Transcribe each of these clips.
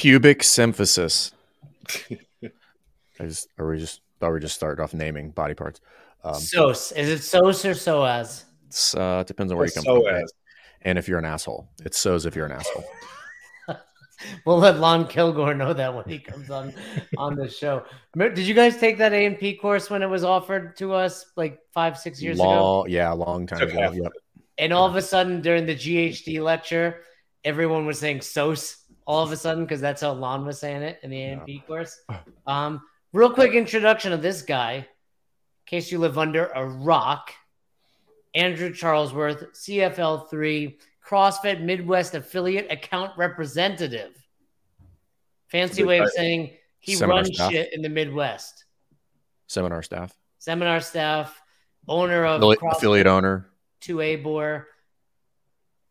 Pubic symphysis. I just, or we just thought we just started off naming body parts. Um, Sos. Is it Sos or Soaz? It uh, depends on where you come so from. As. And if you're an asshole, it's Sos if you're an asshole. we'll let Lon Kilgore know that when he comes on on the show. Did you guys take that A and P course when it was offered to us like five, six years long, ago? Yeah, a long time ago. Yep. And all of a sudden, during the GHD lecture, everyone was saying "sos" all of a sudden because that's how Lon was saying it in the AMP P course. Um, real quick introduction of this guy, in case you live under a rock. Andrew Charlesworth, CFL three CrossFit Midwest affiliate account representative. Fancy way of saying he Seminar runs staff. shit in the Midwest. Seminar staff. Seminar staff, owner of affiliate, affiliate owner to Abor,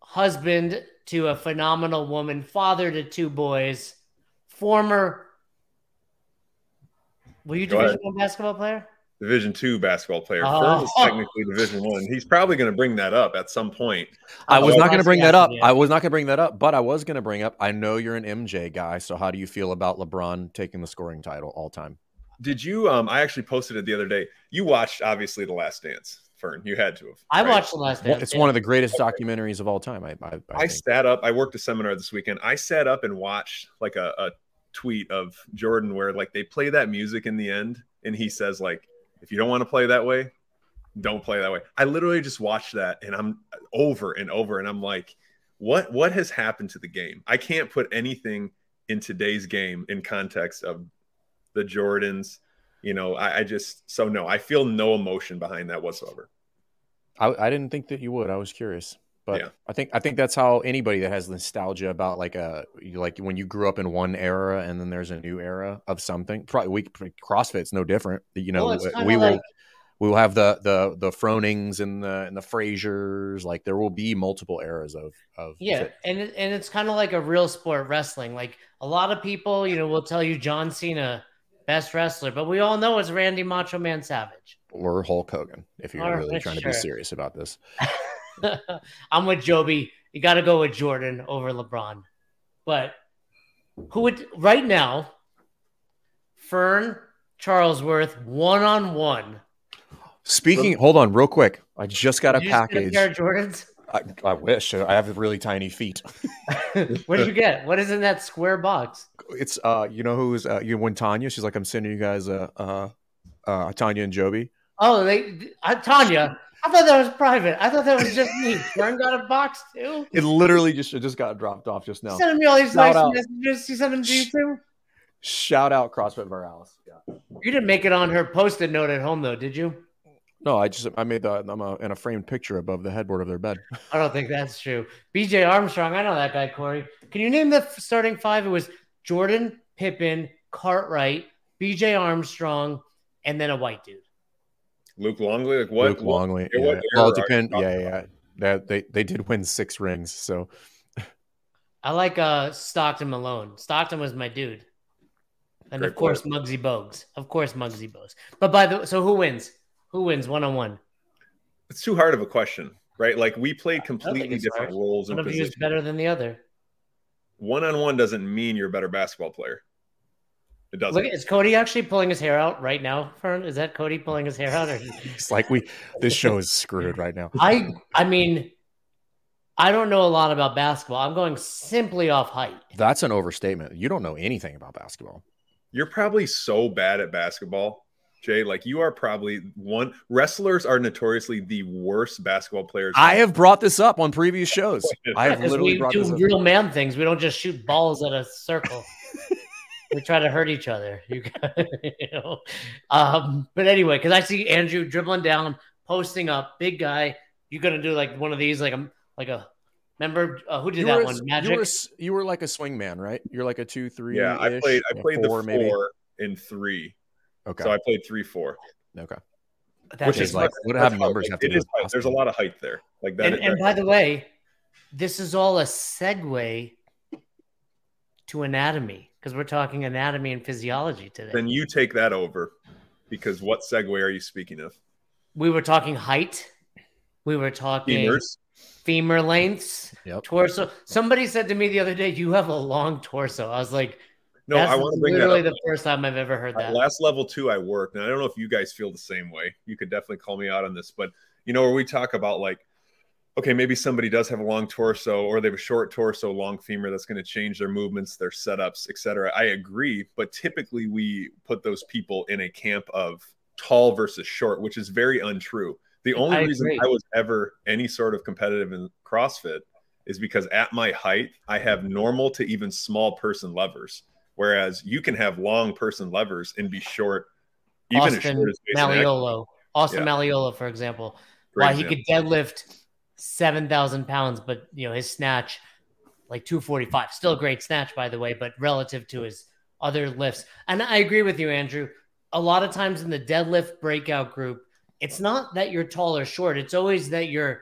husband to a phenomenal woman, father to two boys, former. Were you Division One basketball player? Division two basketball player. Oh. is technically Division one. He's probably going to bring that up at some point. I was not going to bring that up. I was not going to bring that up, but I was going to bring up. I know you're an MJ guy, so how do you feel about LeBron taking the scoring title all time? Did you? Um, I actually posted it the other day. You watched obviously The Last Dance, Fern. You had to have. I right? watched The Last Dance. It's one of the greatest documentaries of all time. I I, I, I sat up. I worked a seminar this weekend. I sat up and watched like a, a tweet of Jordan where like they play that music in the end, and he says like if you don't want to play that way, don't play that way. I literally just watched that and I'm over and over and I'm like, what what has happened to the game? I can't put anything in today's game in context of the Jordans. You know, I, I just so no, I feel no emotion behind that whatsoever. I, I didn't think that you would. I was curious. But yeah. I think I think that's how anybody that has nostalgia about like uh, a like when you grew up in one era and then there's a new era of something. Probably we CrossFit's no different. You know, well, we will like... we will have the the the Fronings and the and the Frasers. Like there will be multiple eras of of yeah, fit. and it, and it's kind of like a real sport wrestling. Like a lot of people, you know, will tell you John Cena best wrestler, but we all know it's Randy Macho Man Savage or Hulk Hogan. If you're or, really trying sure. to be serious about this. I'm with Joby. You got to go with Jordan over LeBron. But who would right now? Fern Charlesworth one on one. Speaking, hold on, real quick. I just got a package. A Jordans. I, I, wish I have really tiny feet. what did you get? What is in that square box? It's uh, you know who's uh, you when Tanya? She's like, I'm sending you guys a uh, uh, Tanya and Joby. Oh, they uh, Tanya. I thought that was private. I thought that was just me. Fern got a box too. It literally just it just got dropped off just now. Sending me all these Shout nice out. messages. You sent them to you too. Shout out CrossFit Morales. Yeah. You didn't make it on her post-it note at home though, did you? No, I just I made that I'm a, in a framed picture above the headboard of their bed. I don't think that's true. BJ Armstrong, I know that guy, Corey. Can you name the starting five? It was Jordan, Pippen, Cartwright, BJ Armstrong, and then a white dude. Luke Longley, like what? Luke Longley. What, yeah. well, it depends. Yeah, yeah. That they they did win six rings, so. I like uh Stockton Malone. Stockton was my dude, and Great of course player. Muggsy Bogues. Of course Muggsy Bogues. But by the so who wins? Who wins one on one? It's too hard of a question, right? Like we played completely different hard. roles. One of you is better than the other. One on one doesn't mean you're a better basketball player. It doesn't. Look, is Cody actually pulling his hair out right now? Fern? Is that Cody pulling his hair out? Or... it's like we. This show is screwed right now. I. I mean, I don't know a lot about basketball. I'm going simply off height. That's an overstatement. You don't know anything about basketball. You're probably so bad at basketball, Jay. Like you are probably one. Wrestlers are notoriously the worst basketball players. I have brought this up on previous shows. I have literally we brought do real man things. We don't just shoot balls at a circle. We try to hurt each other. You, you know, um, but anyway, because I see Andrew dribbling down, posting up, big guy. You're gonna do like one of these, like a like a remember uh, who did you that one? Magic. You were, you were like a swing man, right? You're like a two, three. Yeah, I played. I played four, the four maybe? in three. Okay, so I played three, four. Okay. That Which is like what have numbers have to do? There's a lot of height there. Like that. And, and by the way, this is all a segue to anatomy because we're talking anatomy and physiology today. Then you take that over because what segue are you speaking of? We were talking height. We were talking Femurs. femur lengths, yep. torso. Somebody said to me the other day, "You have a long torso." I was like, "No, I want to bring literally the first time I've ever heard that." Last level two, I worked, and I don't know if you guys feel the same way. You could definitely call me out on this, but you know where we talk about like okay, maybe somebody does have a long torso or they have a short torso, long femur that's going to change their movements, their setups, etc. I agree, but typically we put those people in a camp of tall versus short, which is very untrue. The only I reason agree. I was ever any sort of competitive in CrossFit is because at my height, I have normal to even small person levers, whereas you can have long person levers and be short, even Austin as short as Malleolo. Austin yeah. Malleolo, for example, Great why example. he could deadlift seven thousand pounds, but you know his snatch like two forty five. Still a great snatch, by the way, but relative to his other lifts. And I agree with you, Andrew. A lot of times in the deadlift breakout group, it's not that you're tall or short. It's always that your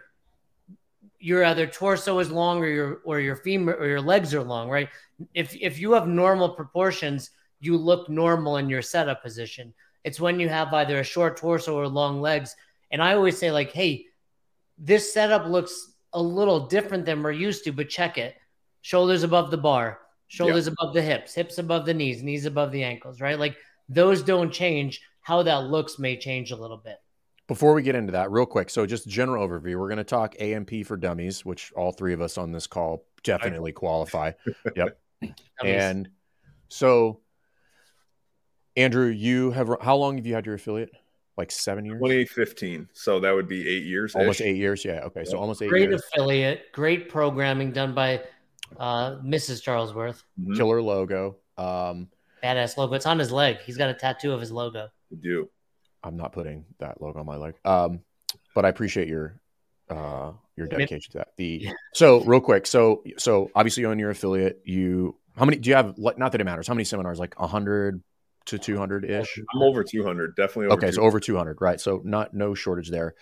your either torso is long or your or your femur or your legs are long, right? If if you have normal proportions, you look normal in your setup position. It's when you have either a short torso or long legs. And I always say, like, hey, this setup looks a little different than we're used to, but check it. Shoulders above the bar, shoulders yep. above the hips, hips above the knees, knees above the ankles, right? Like those don't change. How that looks may change a little bit. Before we get into that, real quick, so just general overview. We're going to talk A&P for dummies, which all three of us on this call definitely qualify. yep. and so, Andrew, you have how long have you had your affiliate? Like seven years? 2015 so that would be eight years almost eight years yeah okay so almost eight great years. affiliate great programming done by uh, mrs charlesworth. Mm-hmm. killer logo um badass logo it's on his leg he's got a tattoo of his logo. You do. I'm not putting that logo on my leg um but i appreciate your uh your dedication to that. The so real quick so so obviously you own your affiliate you how many do you have not that it matters how many seminars like 100 to 200 ish? I'm over 200, definitely. okay, so over 200, right? So not no shortage there.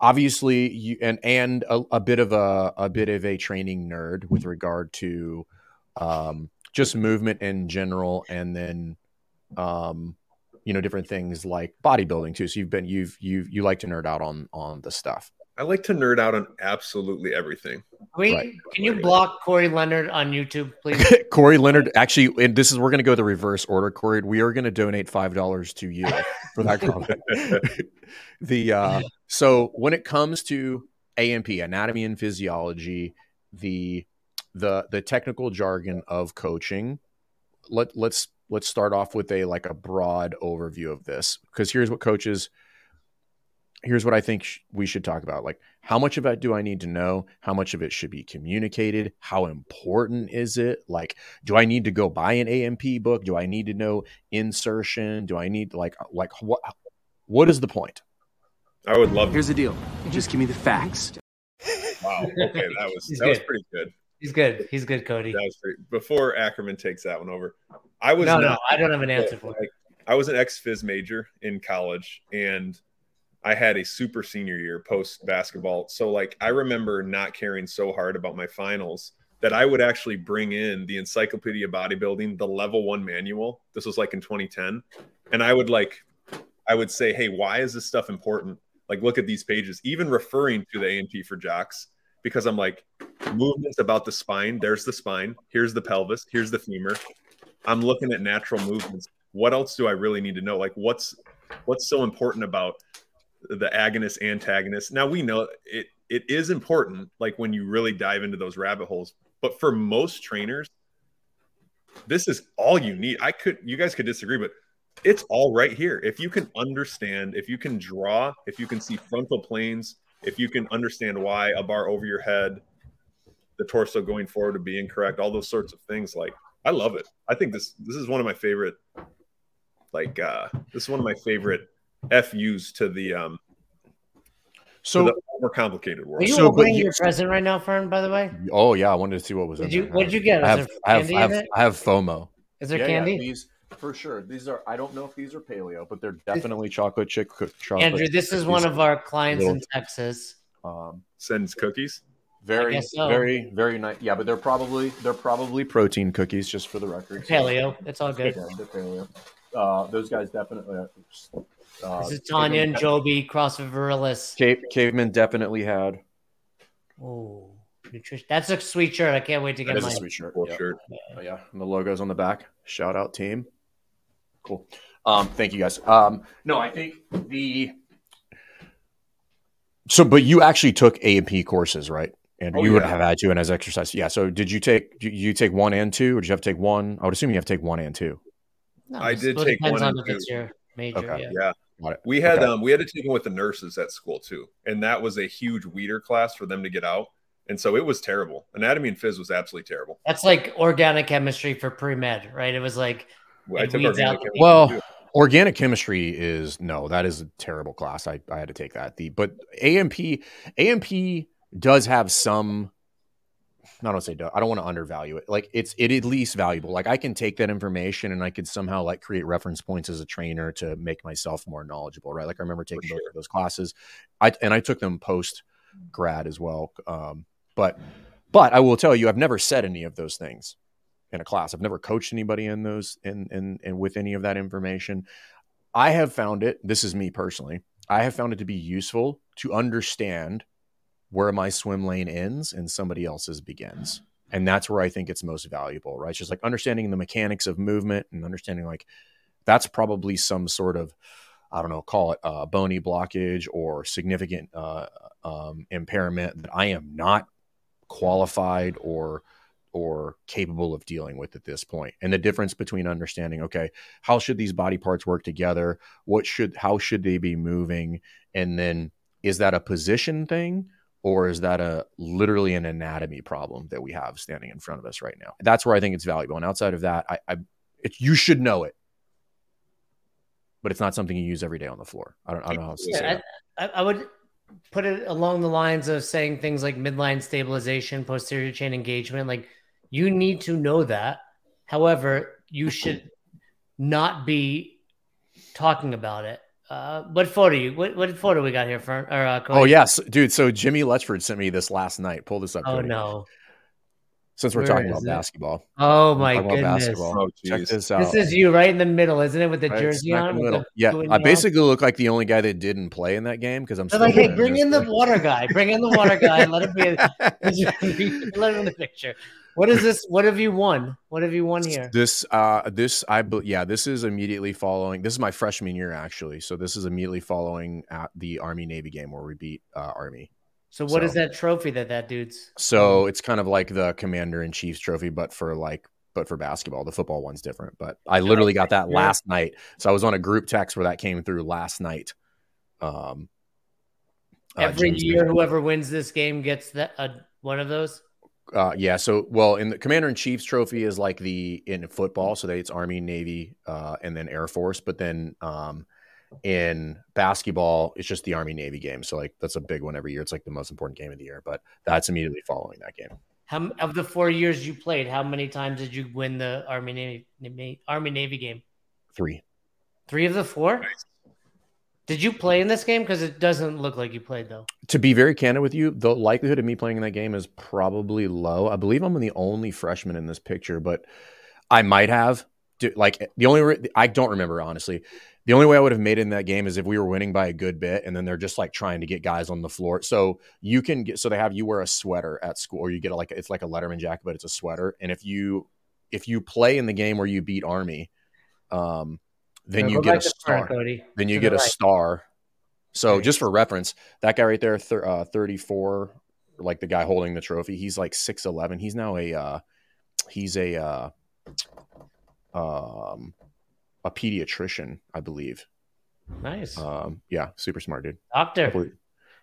Obviously, you and and a, a, bit of a a bit of a training nerd with regard to um, just movement in general, and then um, you know different things like bodybuilding too. So you've been you've you you like to nerd out on on the stuff. I like to nerd out on absolutely everything. Wait, right. can you block Corey Leonard on YouTube, please? Corey Leonard, actually, and this is we're going to go the reverse order. Corey, we are going to donate five dollars to you for that comment. the uh, so when it comes to A&P, anatomy and physiology, the the the technical jargon of coaching, let let's let's start off with a like a broad overview of this because here's what coaches here's what I think sh- we should talk about. Like, how much of it do I need to know? How much of it should be communicated? How important is it? Like, do I need to go buy an A&P book? Do I need to know insertion? Do I need like uh, like what what is the point? I would love. Here's the deal. Just give me the facts. Wow. Okay, that was that good. was pretty good. He's good. He's good, Cody. That was great. Before Ackerman takes that one over, I was no, not, no. I don't have an answer for it. I was an ex phys major in college, and I had a super senior year post basketball. So like I remember not caring so hard about my finals that I would actually bring in the Encyclopedia Bodybuilding, the level 1 manual. This was like in 2010, and I would like I would say, "Hey, why is this stuff important?" Like look at these pages, even referring to the A&P for jocks because I'm like movements about the spine, there's the spine, here's the pelvis, here's the femur. I'm looking at natural movements. What else do I really need to know? Like what's what's so important about the agonist antagonist. Now we know it it is important, like when you really dive into those rabbit holes. But for most trainers, this is all you need. I could you guys could disagree, but it's all right here. If you can understand, if you can draw, if you can see frontal planes, if you can understand why a bar over your head, the torso going forward would be incorrect, all those sorts of things. Like I love it. I think this this is one of my favorite. Like uh, this is one of my favorite FUs to the um so the more complicated world. Are you so, opening your present right now, Fern? By the way. Oh yeah, I wanted to see what was. Did you? What did you get? I have, I have, I have, I have, FOMO. Is there yeah, candy? Yeah, these for sure. These are. I don't know if these are paleo, but they're definitely chocolate chip chocolate. Andrew, this is one of our clients little, in Texas. Um, sends cookies. Very, so. very, very nice. Yeah, but they're probably they're probably protein cookies, just for the record. Paleo. It's all good. Yeah, they're paleo. Uh, those guys definitely. Uh, this is Tanya and Joby, CrossFit Virilis. Cave, caveman definitely had. Oh, nutrition. That's a sweet shirt. I can't wait to get that mine. Is a sweet shirt. Cool yeah. shirt. Oh, yeah, and the logo's on the back. Shout out team. Cool. Um, thank you guys. Um, no, I think the so, but you actually took A and P courses, right? And Oh, you would yeah. have had to, and as exercise, yeah. So, did you take did you take one and two, or did you have to take one? I would assume you have to take one and two. No, I did still take depends one on and if it's two. your major. Okay. Yeah. Yeah. Got it. We had Okay. um we had to take them with the nurses at school too, and that was a huge weeder class for them to get out, and so it was terrible. Anatomy and phys was absolutely terrible. That's like organic chemistry for pre med, right? It was like I took weeds organic out Well, too. organic chemistry is no, that is a terrible class. I, I had to take that. The but AMP AMP does have some. I don't say do- I don't want to undervalue it. Like it's it at least valuable. Like I can take that information and I could somehow like create reference points as a trainer to make myself more knowledgeable. Right. Like I remember taking both of those classes. I and I took them post grad as well. Um, but but I will tell you, I've never said any of those things in a class. I've never coached anybody in those in in, in with any of that information. I have found it, this is me personally, I have found it to be useful to understand where my swim lane ends and somebody else's begins. And that's where I think it's most valuable, right? It's just like understanding the mechanics of movement and understanding like that's probably some sort of I don't know, call it uh, bony blockage or significant uh, um, impairment that I am not qualified or or capable of dealing with at this point and the difference between understanding okay how should these body parts work together what should how should they be moving and then is that a position thing or is that a literally an anatomy problem that we have standing in front of us right now that's where i think it's valuable and outside of that i, I it, you should know it but it's not something you use every day on the floor i don't, I don't know how else to say Yeah. I, I would put it along the lines of saying things like midline stabilization, posterior chain engagement. Like you need to know that. However, you should not be talking about it. Uh, what photo you? What, what photo we got here for? Or, uh, oh yes dude so jimmy letchford sent me this last night pull this up Oh Cody. no! Since we're Where talking about it? basketball Oh my goodness! basketball. Oh, check this out This is you right in the middle, isn't it? With the Right, jersey on. the middle. the yeah, I yellow? basically look like the only guy that didn't play in that game because I'm They're still like, hey, bring in the water guy. Bring in the water guy. Let him be. the. let him in the picture. What is this? What have you won? What have you won here? this uh this I yeah this is immediately following this is my freshman year actually so this is immediately following at the Army Navy game where we beat uh, Army So what is So- that trophy that that dude's? so it's kind of like the Commander in Chief's trophy but for like but for basketball the football one's different but I literally got that last night so I was on a group text where that came through last night um uh, Every James year, whoever wins this game gets that uh, one of those. Uh, yeah. So, well, in the Commander in Chief's trophy is like the in football, so they it's Army, Navy, uh, and then Air Force. But then um, in basketball, it's just the Army Navy game. So, like that's a big one every year. It's like the most important game of the year. But that's immediately following that game. How of the four years you played? How many times did you win the Army Navy Navy- Army Navy game? Three. Three of the four. Nice. Did you play in this game? Because it doesn't look like you played though. To be very candid with you, the likelihood of me playing in that game is probably low. I believe I'm the only freshman in this picture, but I might have. Like the only re- I don't remember honestly. The only way I would have made it in that game is if we were winning by a good bit, and then they're just like trying to get guys on the floor. So you can get so they have you wear a sweater at school, or you get a, like it's like a Letterman jacket, but it's a sweater. And if you if you play in the game where you beat Army, um, then you get a front, star Cody. then you To get the a right. star. So just for reference, that guy right there, thir- uh, 34, like the guy holding the trophy, he's like 6'11. He's now a, uh, he's a, uh, um, a pediatrician, I believe. Nice Um, yeah, super smart dude. doctor.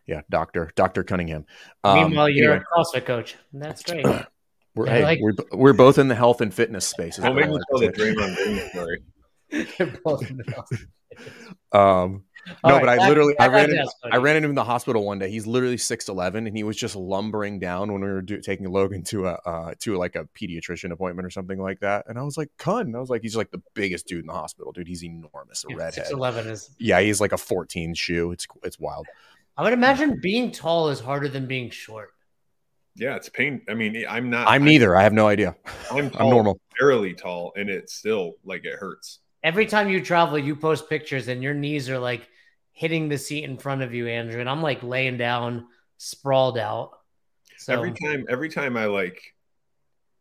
Yeah, Doctor, Doctor Cunningham. Um, Meanwhile, you're anyway, a CrossFit coach. That's great. we're, hey, like- we're, we're both in the health and fitness space. is Don't what make I me like tell to the say. Draymond Green story. You're both in the CrossFit. Um, All no, right, but I back- literally I ran on into, I ran into him in the hospital one day. He's literally six eleven, and he was just lumbering down when we were do, taking Logan to a uh, to like a pediatrician appointment or something like that. And I was like, "Cun," I was like, "He's like the biggest dude in the hospital, dude. He's enormous, a redhead. Six eleven is. Yeah, he's like a fourteen shoe. It's it's wild. I would imagine being tall is harder than being short. Yeah, it's pain. I mean, I'm not. I'm neither. I have no idea. I'm, I'm normal. fairly tall, and it still like it hurts. every time you travel, you post pictures and your knees are like hitting the seat in front of you, Andrew. And I'm like laying down, sprawled out. So every time, every time I like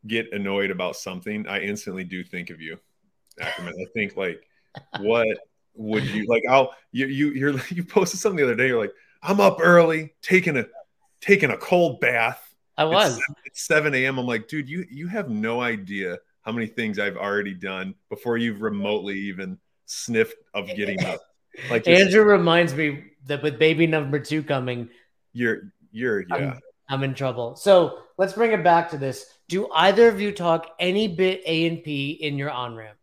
get annoyed about something, I instantly do think of you, Ackerman. I think like, what would you like? I'll you you you're you posted something the other day. You're like, I'm up early, taking a taking a cold bath. I was. It's 7 a.m. I'm like, dude, you you have no idea how many things I've already done before you've remotely even sniffed of getting up. Like Andrew reminds me that with baby number two coming, you're you're yeah. I'm, I'm in trouble. So let's bring it back to this. Do either of you talk any bit A and P in your on ramp?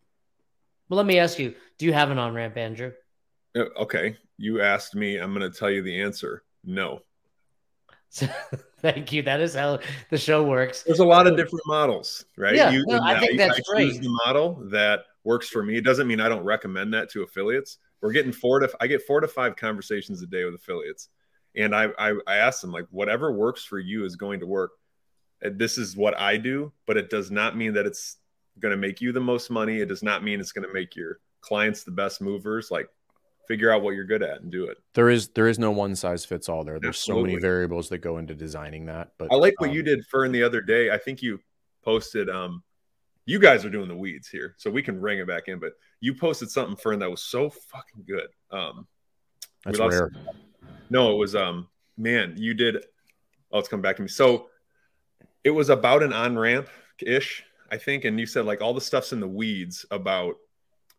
Well, let me ask you: Do you have an on ramp, Andrew? Uh, okay, you asked me. I'm going to tell you the answer. No. Thank you. That is how the show works. There's a lot of different models, right? Yeah, you, no, I think that's I great. the model that works for me. It doesn't mean I don't recommend that to affiliates. We're getting four to I get four to five conversations a day with affiliates, and I I, I ask them like whatever works for you is going to work. This is what I do, but it does not mean that it's going to make you the most money. It does not mean it's going to make your clients the best movers. Like figure out what you're good at and do it. There is there is no one size fits all there. There's Absolutely. so many variables that go into designing that. But I like what um, you did Fern the other day. I think you posted um you guys are doing the weeds here, so we can ring it back in, but you posted something Fern that was so fucking good. Um that's rare. No, it was um man, you did oh it's come back to me. So it was about an on-ramp ish, I think, and you said like all the stuff's in the weeds about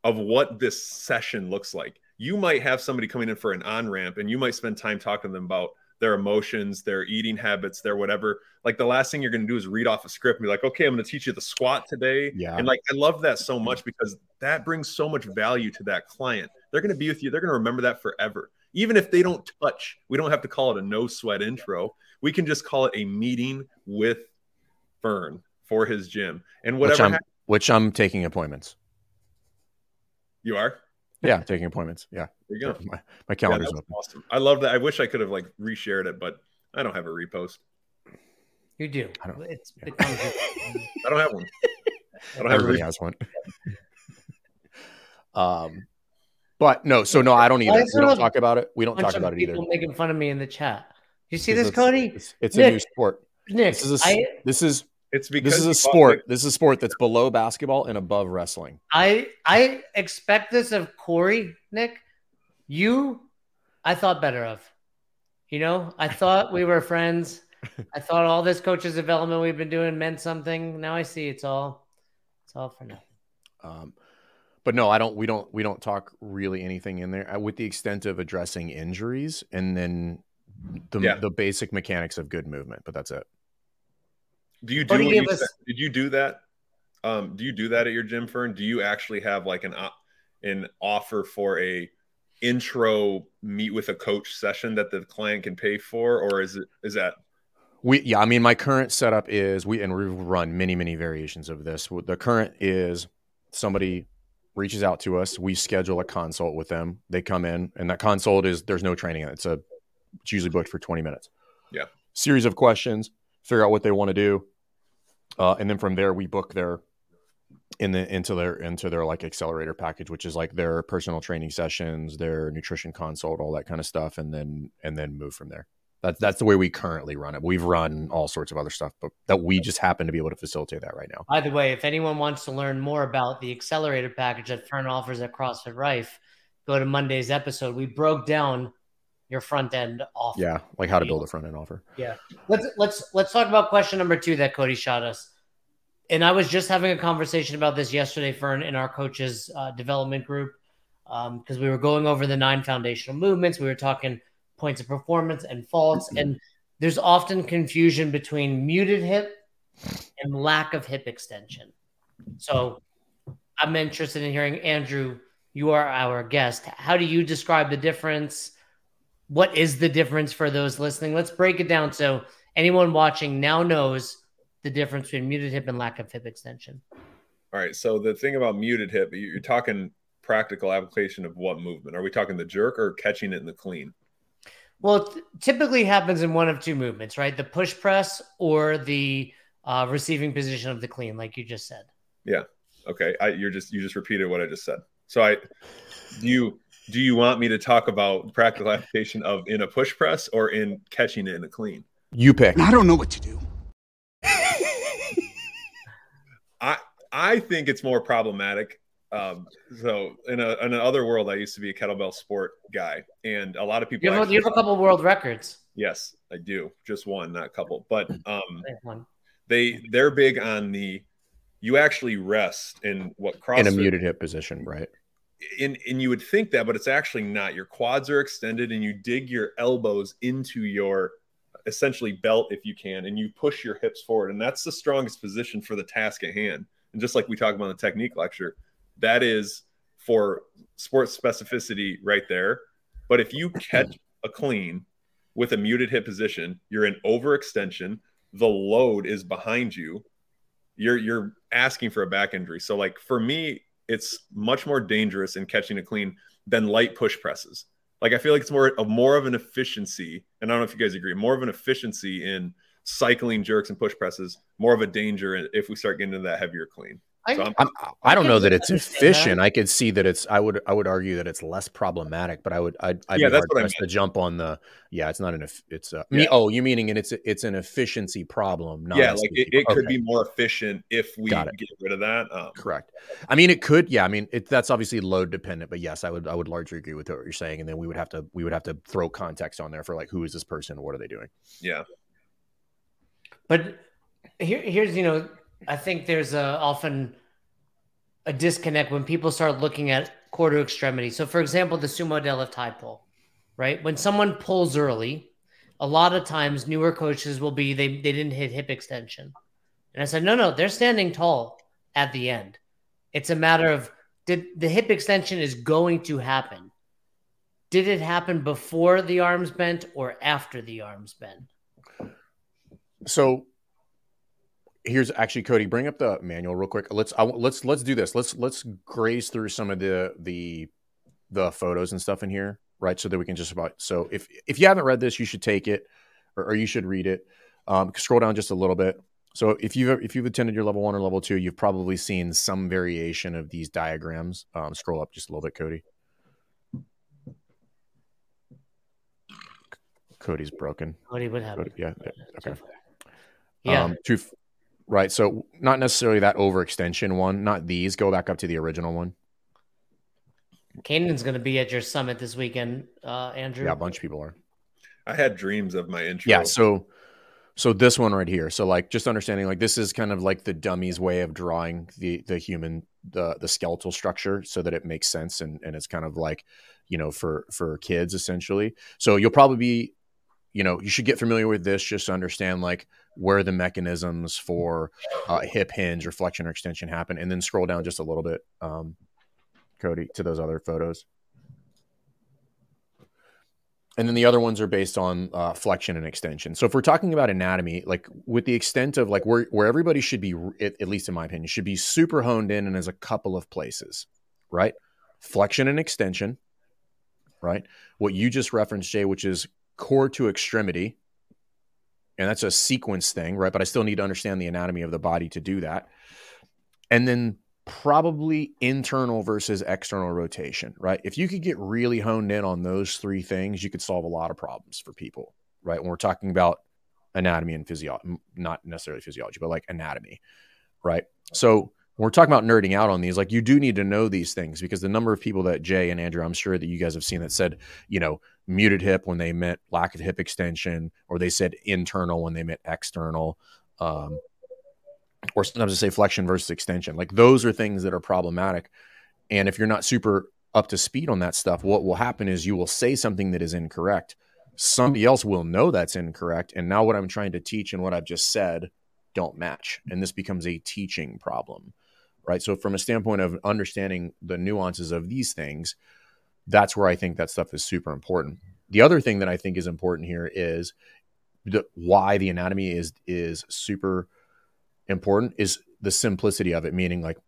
of what this session looks like you might have somebody coming in for an on ramp and you might spend time talking to them about their emotions, their eating habits, their whatever. Like the last thing you're going to do is read off a script and be like, okay, I'm going to teach you the squat today. Yeah. And like, I love that so much because that brings so much value to that client. They're going to be with you. They're going to remember that forever. Even if they don't touch, we don't have to call it a no sweat intro. We can just call it a meeting with Fern for his gym and whatever. Which I'm, which I'm taking appointments. You are? Yeah, taking appointments. Yeah. There you go. My, my calendar's yeah, open. Awesome. I love that. I wish I could have like reshared it, but I don't have a repost. You do. I don't. It's yeah. I don't have one. I don't Everybody have has one. um, but no. So no, I don't either. We don't talk about it. We don't talk about it either. Making fun of me in the chat. You see this, Cody? It's, it's Nick, a new sport. Nick, this is a, I, this is it's because this is a sport. This is a sport that's below basketball and above wrestling. I I expect this of Corey, Nick. You, I thought better of. You know, I thought we were friends. I thought all this coaches development we've been doing meant something. Now I see it's all, it's all for nothing. Um, but no, I don't. We don't. We don't talk really anything in there, uh, with the extent of addressing injuries and then the yeah. the basic mechanics of good movement. But that's it. Do you do? You us- said, did you do that? Um, do you do that at your gym, Fern? Do you actually have like an an offer for a intro meet with a coach session that the client can pay for, or is it is that? We yeah, I mean, my current setup is we and we run many many variations of this. The current is somebody reaches out to us, we schedule a consult with them. They come in, and that consult is there's no training. It's a it's usually booked for 20 minutes. Yeah, series of questions, figure out what they want to do uh, and then from there we book their in the into their into their like accelerator package which is like their personal training sessions their nutrition consult all that kind of stuff and then and then move from there. That's that's the way we currently run it. We've run all sorts of other stuff but that we just happen to be able to facilitate that right now. By the way if anyone wants to learn more about the accelerator package that fern offers at crossfit rife go to monday's episode. We broke down your front end offer. Yeah, like how to build a front end offer. Yeah. Let's let's let's talk about question number two that Cody shot us. And I was just having a conversation about this yesterday, Fern, in our coaches uh, development group, because um, we were going over the nine foundational movements. We were talking points of performance and faults, and there's often confusion between muted hip and lack of hip extension. So I'm interested in hearing Andrew. You are our guest. How do you describe the difference? What is the difference for those listening? Let's break it down so anyone watching now knows the difference between muted hip and lack of hip extension. All right. So the thing about muted hip, you're talking practical application of what movement? Are we talking the jerk or catching it in the clean? Well, it typically happens in one of two movements, right? The push press or the uh, receiving position of the clean, like you just said. Yeah. Okay. I, you're just you just repeated what I just said. So I do you do you want me to talk about practical application of in a push press or in catching it in a clean? You pick. I don't know what to do. I I think it's more problematic. Um, so in a in another world, I used to be a kettlebell sport guy, and a lot of people. You have, you have a couple world records. Yes, I do. Just one, not a couple. But um, they they're big on the you actually rest in what CrossFit in a muted hip position, right? And and you would think that, but it's actually not. Your quads are extended, and you dig your elbows into your essentially belt if you can, and you push your hips forward, and that's the strongest position for the task at hand. And just like we talked about in the technique lecture, that is for sports specificity right there. But if you catch a clean with a muted hip position, you're in overextension, the load is behind you. You're you're asking for a back injury. So like for me, it's much more dangerous in catching a clean than light push presses. Like I feel like it's more of more of an efficiency, and I don't know if you guys agree, more of an efficiency in cycling jerks and push presses, more of a danger if we start getting into that heavier clean. I, so I'm, I don't know that it's efficient. I could see that it's. I would. I would argue that it's less problematic. But I would. I'd, I'd yeah, be hard pressed to jump on the. Yeah, it's not an. It's a. Yeah. oh, you meaning and it's it's an efficiency problem. yeah, like it, it okay. could be more efficient if we get rid of that. Um, Correct. I mean, it could. Yeah, I mean, it, that's obviously load dependent. But yes, I would. I would largely agree with what you're saying. And then we would have to. We would have to throw context on there for like who is this person? What are they doing? Yeah. But here, here's you know, I think there's a often a disconnect when people start looking at core to extremity. So, for example, the sumo deadlift high pull, right? When someone pulls early, a lot of times newer coaches will be they they didn't hit hip extension, and I said no no they're standing tall at the end. It's a matter of did the hip extension is going to happen. Did it happen before the arms bent or after the arms bent? So here's actually Cody. Bring up the manual real quick. Let's I, let's let's do this. Let's let's graze through some of the the the photos and stuff in here, right? So that we can just about. So if if you haven't read this, you should take it, or, or you should read it. Um, scroll down just a little bit. So if you've if you've attended your level one or level two, you've probably seen some variation of these diagrams. Um, scroll up just a little bit, Cody. Cody's broken. Cody, what happened? Cody, yeah. Okay. Yeah. Um, two Right. So not necessarily that overextension one, not these. Go back up to the original one. Kanan's going to be at your summit this weekend, uh, Andrew. Yeah, a bunch of people are. I had dreams of my intro. Yeah. So, so this one right here. So like just understanding like this is kind of like the dummy's way of drawing the the human the the skeletal structure so that it makes sense and and it's kind of like you know for for kids essentially. So you'll probably be you know, you should get familiar with this just to understand like where the mechanisms for uh, hip hinge or flexion or extension happen, and then scroll down just a little bit, um, Cody, to those other photos. And then the other ones are based on uh, flexion and extension. So if we're talking about anatomy, like with the extent of like where where everybody should be, at, at least in my opinion, should be super honed in, and as a couple of places, right? Flexion and extension, right? What you just referenced, Jay, which is core to extremity. And that's a sequence thing, right? But I still need to understand the anatomy of the body to do that. And then probably internal versus external rotation, right? If you could get really honed in on those three things, you could solve a lot of problems for people, right? When we're talking about anatomy and physiology, not necessarily physiology, but like anatomy, right? So we're talking about nerding out on these, like you do need to know these things because the number of people that Jay and Andrew, I'm sure that you guys have seen that said, you know, muted hip when they meant lack of hip extension, or they said internal when they meant external, um, or sometimes they say flexion versus extension. Like those are things that are problematic. And if you're not super up to speed on that stuff, what will happen is you will say something that is incorrect. Somebody else will know that's incorrect. And now what I'm trying to teach and what I've just said don't match. And this becomes a teaching problem right? So from a standpoint of understanding the nuances of these things, that's where I think that stuff is super important. The other thing that I think is important here is the, why the anatomy is is super important is the simplicity of it, meaning like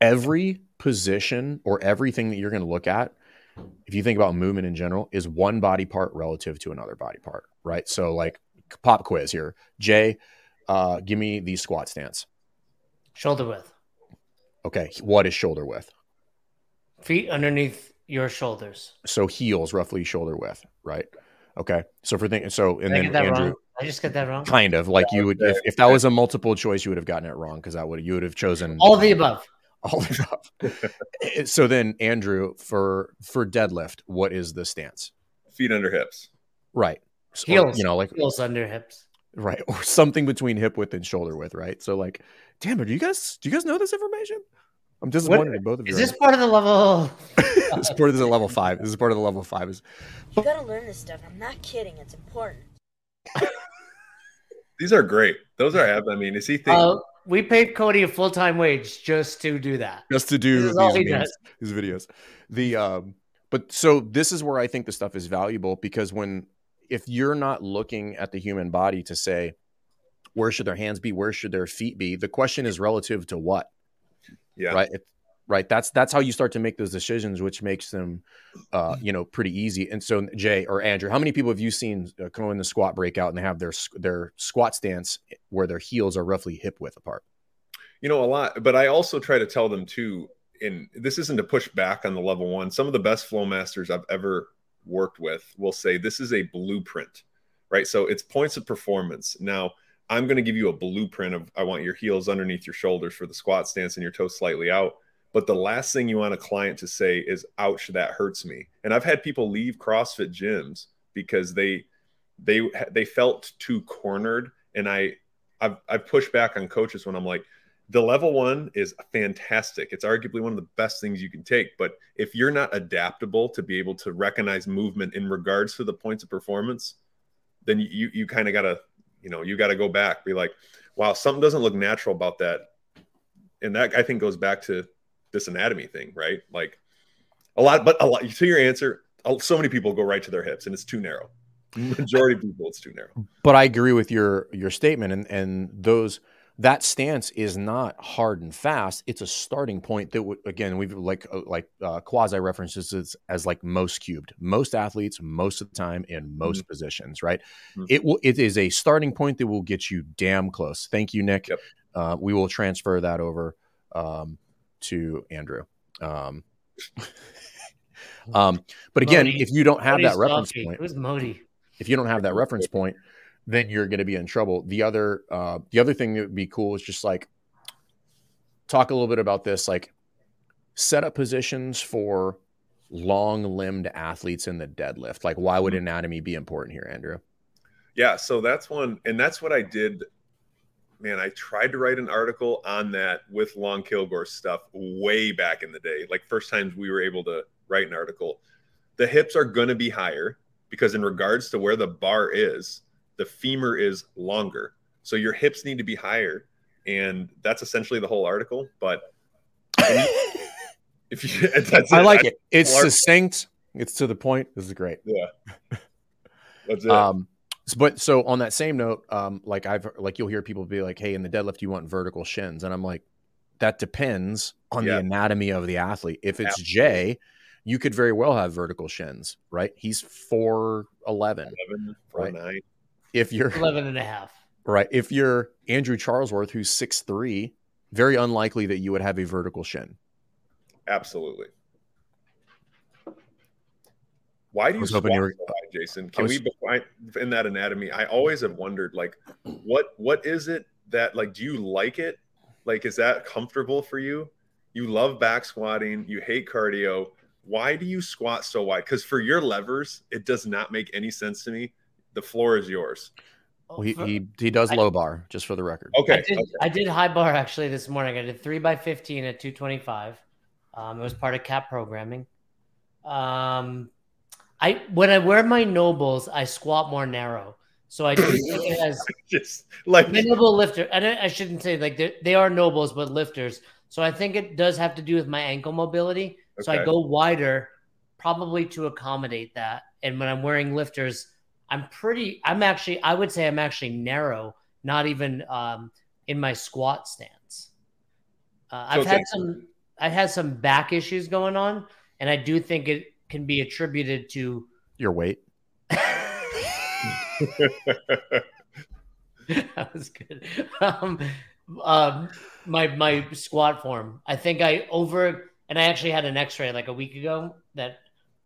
every position or everything that you're going to look at, if you think about movement in general, is one body part relative to another body part, right? So like pop quiz here, Jay, uh, give me the squat stance. Shoulder width. Okay. What is shoulder width? Feet underneath your shoulders. So heels roughly shoulder width, right? Okay. So for thinking, so and Did then Andrew, wrong? I just got that wrong. kind of like you would if, if that was a multiple choice, you would have gotten it wrong because that would you would have chosen all the above. All the above. So then, Andrew, for for deadlift, what is the stance? Feet under hips. Right. So, heels. you know, like heels under hips. Right, or something between hip width and shoulder width. Right. So, like, damn it, do you guys do you guys know this information? I'm disappointed what, in both of you. Is this part of the level? this is part of the level five. This is part of the level five. Is you gotta learn this stuff. I'm not kidding. It's important. These are great. Those are. I mean, is he thinking? Uh, we paid Cody a full time wage just to do that. Just to do these, memes, these videos. The um, but so this is where I think the stuff is valuable because when if you're not looking at the human body to say where should their hands be, where should their feet be, the question is relative to what. Yeah. Right. It, right. That's that's how you start to make those decisions, which makes them, uh, you know, pretty easy. And so, Jay or Andrew, how many people have you seen uh, go in the squat breakout and they have their their squat stance where their heels are roughly hip width apart? You know, a lot. But I also try to tell them too. And this isn't to push back on the level one. Some of the best flow masters I've ever worked with will say this is a blueprint, right? So it's points of performance. Now I'm going to give you a blueprint of I want your heels underneath your shoulders for the squat stance and your toes slightly out. But the last thing you want a client to say is, ouch, that hurts me. And I've had people leave CrossFit gyms because they they they felt too cornered. And I I've, I've pushed back on coaches when I'm like, the level one is fantastic. It's arguably one of the best things you can take. But if you're not adaptable to be able to recognize movement in regards to the points of performance, then you you kind of gotta you know you got to go back be like wow something doesn't look natural about that. And that i think goes back to this anatomy thing right? Like a lot but a lot to your answer oh, so many people go right to their hips and it's too narrow. Majority of people it's too narrow. But i agree with your your statement and and those that stance is not hard and fast. It's a starting point that would again we've like uh, like uh, quasi references as, as like most cubed. Most athletes, most of the time, in most mm-hmm. positions, right? Mm-hmm. It will. It is a starting point that will get you damn close. Thank you, Nick. Yep. Uh, we will transfer that over um, to Andrew. Um, um, but again, Modi. if you don't have Modi's that reference point, who's Modi? If you don't have that reference point, then you're going to be in trouble. The other, uh, the other thing that would be cool is just like talk a little bit about this, like set up positions for long limbed athletes in the deadlift. Like, why would mm-hmm. anatomy be important here, Andrew? Yeah, so that's one, and that's what I did. Man, I tried to write an article on that with Lon Kilgore stuff way back in the day. Like first times we were able to write an article. The hips are going to be higher because in regards to where the bar is, the femur is longer. So your hips need to be higher. And that's essentially the whole article. But if you, I like it. It's succinct. It's to the point. This is great. Yeah. That's it. Um, but so on that same note, um, like I've like you'll hear people be like, "Hey, in the deadlift, you want vertical shins," and I'm like, that depends on yeah. the anatomy of the athlete. If it's Absolutely. Jay, you could very well have vertical shins, right? He's 4'11, 11, right? 9 if you're 11 and a half. Right. If you're Andrew Charlesworth, who's six three, very unlikely that you would have a vertical shin. Absolutely. Why do you squat you were, so high, Jason? Can was, we in that anatomy? I always have wondered, like, what what is it that like? Do you like it? Like, is that comfortable for you? You love back squatting. You hate cardio. Why do you squat so wide? Because for your levers, it does not make any sense to me the floor is yours. Well, he, he he does low bar just for the record. Okay. I did, okay. I did high bar actually this morning. I did three by fifteen at two twenty five. Um, it was part of cap programming. Um, I when I wear my NOBULLs, I squat more narrow. So I do think it has just like NOBULL lifter. And I, I shouldn't say like they are NOBULLs, but lifters. So I think it does have to do with my ankle mobility. Okay. So I go wider, probably to accommodate that. And when I'm wearing lifters, I'm pretty. I'm actually. I would say I'm actually narrow, not even um, in my squat stance. Uh, I've had some. I've had some back issues going on, and I do think it can be attributed to your weight. that was good. Um, um, my my squat form. I think I over and I actually had an X-ray like a week ago that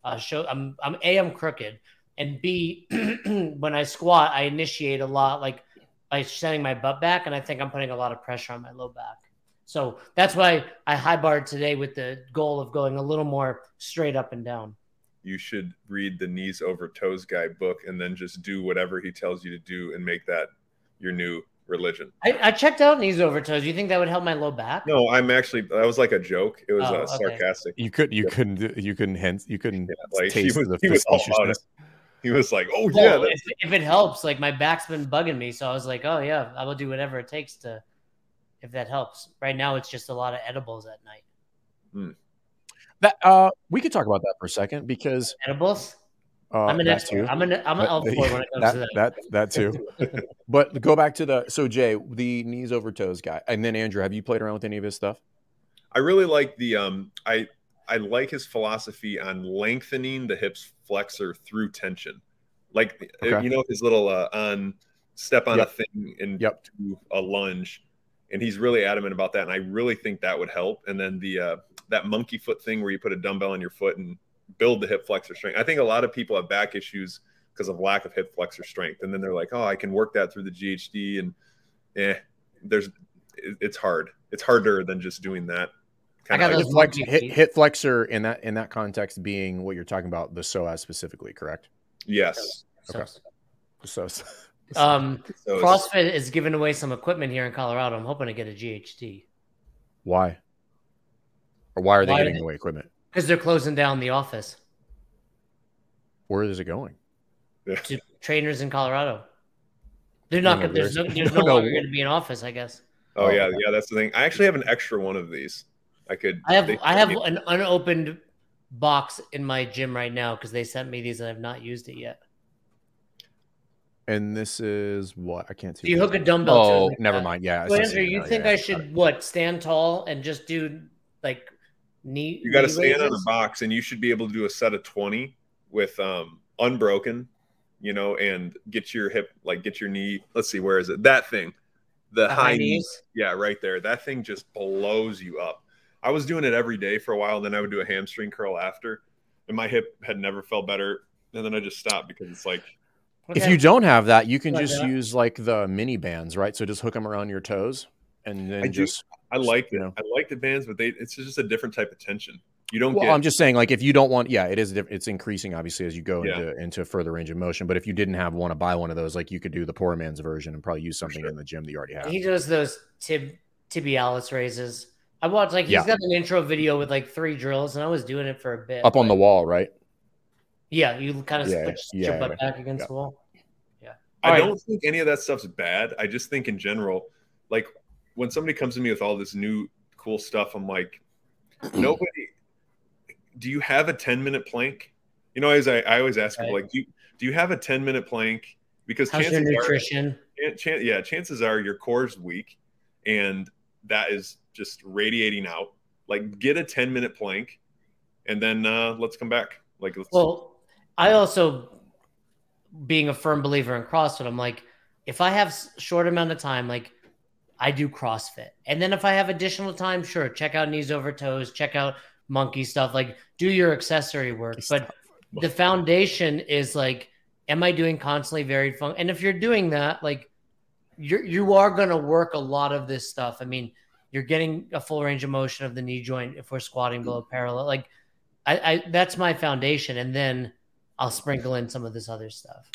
uh, showed I'm I'm a I'm crooked, and b when I squat I initiate a lot like by sending my butt back, and I think I'm putting a lot of pressure on my low back. So that's why I high barred today with the goal of going a little more straight up and down. You should read the knees over toes guy book and then just do whatever he tells you to do and make that your new religion. I, I checked out knees over toes. You think that would help my low back? No, I'm actually that was like a joke. It was Oh, uh, okay. sarcastic. You could you couldn't you couldn't hint you couldn't Yeah, like he taste was, the he was all about it. Facetiousness. He was like, "Oh Well, yeah, that's if, if it helps, like my back's been bugging me, so I was like, oh yeah, I will do whatever it takes to, if that helps. Right now, it's just a lot of edibles at night. That uh, we could talk about that for a second because Edibles? uh, I'm an that expert. too. I'm an I'm an But elf the- boy when it comes that, to that. that that too. but go back to the so Jay, the knees over toes guy, and then Andrew. Have you played around with any of his stuff? I really like the um I I like his philosophy on lengthening the hips flexor through tension. Like Okay. you know his little uh on step on Yep. a thing and Yep. do a lunge and he's really adamant about that and I really think that would help and then the uh that monkey foot thing where you put a dumbbell on your foot and build the hip flexor strength. I think a lot of people have back issues because of lack of hip flexor strength and then they're like, "Oh, I can work that through the GHD and eh there's it's hard. It's harder than just doing that. I Kinda got like- those Hit, flex, monkey hit, hit flexor in that in that context being what you're talking about the psoas specifically, correct? Yes. Okay. So um, So CrossFit is giving away some equipment here in Colorado. I'm hoping to get a GHD why? Or why are they Why- giving away equipment? because they're closing down the office Where is it going? to trainers in Colorado. They're not. No, gonna there's no, there's- there's no no, no. longer going to be an office, I guess. Oh yeah, yeah, that's the thing. I actually have an extra one of these. I could. I have I have an unopened box in my gym right now because they sent me these and I've not used it yet. And this is what I can't see. Do you hook a dumbbell? Oh, like never that? mind. Yeah. I So, Andrew, you think yeah. I should what stand tall and just do like knee? You got to stand on a box, and you should be able to do a set of twenty with um unbroken, you know, and get your hip, like get your knee. Let's see, where is it? That thing, the, The high, high knee. knees. Yeah, right there. That thing just blows you up. I was doing it every day for a while, then I would do a hamstring curl after, and my hip had never felt better. And then I just stopped because it's like If you don't have that, you can Like just that. use like the mini bands, right? So just hook them around your toes, and then I do- just. I like You know. I like the bands, but they it's just a different type of tension. You don't Well, get I'm just saying, like, if you don't want, yeah, it is. It's increasing obviously as you go Yeah. into into further range of motion. But if you didn't have one to buy one of those, like, you could do the poor man's version and probably use something sure. in the gym that you already have. He does those tib tibialis raises. I watched like he's Yeah. got an intro video with like three drills, and I was doing it for a bit. Up on the wall, right? Yeah, you kind of Yeah, switch yeah, your butt back against Yeah. the wall. Yeah. I All right. don't think any of that stuff's bad. I just think in general, like when somebody comes to me with all this new cool stuff, I'm like, nobody. Do you have a 10 minute plank? You know, as I, I always ask people, like, do you, do you have a 10 minute plank? Because How's your chances are, nutrition? chan- chan- yeah, chances are your core's weak, and that is just radiating out. Like, get a 10 minute plank, and then uh, let's come back. Like, let's, Well, I also, being a firm believer in CrossFit, I'm like, if I have short amount of time, like I do CrossFit, and then if I have additional time, sure, check out knees over toes, check out monkey stuff, like do your accessory work. But the foundation is like, am I doing constantly varied fun? And if you're doing that, like you're you are gonna work a lot of this stuff. I mean, you're getting a full range of motion of the knee joint if we're squatting below parallel. Like I, I that's my foundation, and then I'll sprinkle in some of this other stuff.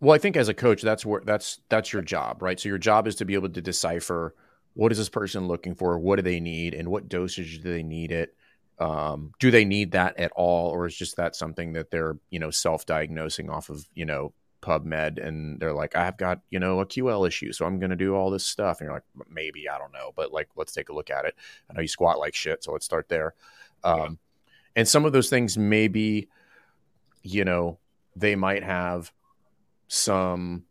Well, I think as a coach, that's where that's that's your job, right? So your job is to be able to decipher what is this person looking for, what do they need, and what dosage do they need it. Um, do they need that at all, or is just that something that they're you know self-diagnosing off of you know PubMed, and they're like, I've got you know a QL issue, so I'm going to do all this stuff, and you're like, maybe I don't know, but like let's take a look at it. I know you squat like shit, so let's start there. Um, and some of those things maybe, you know, they might have some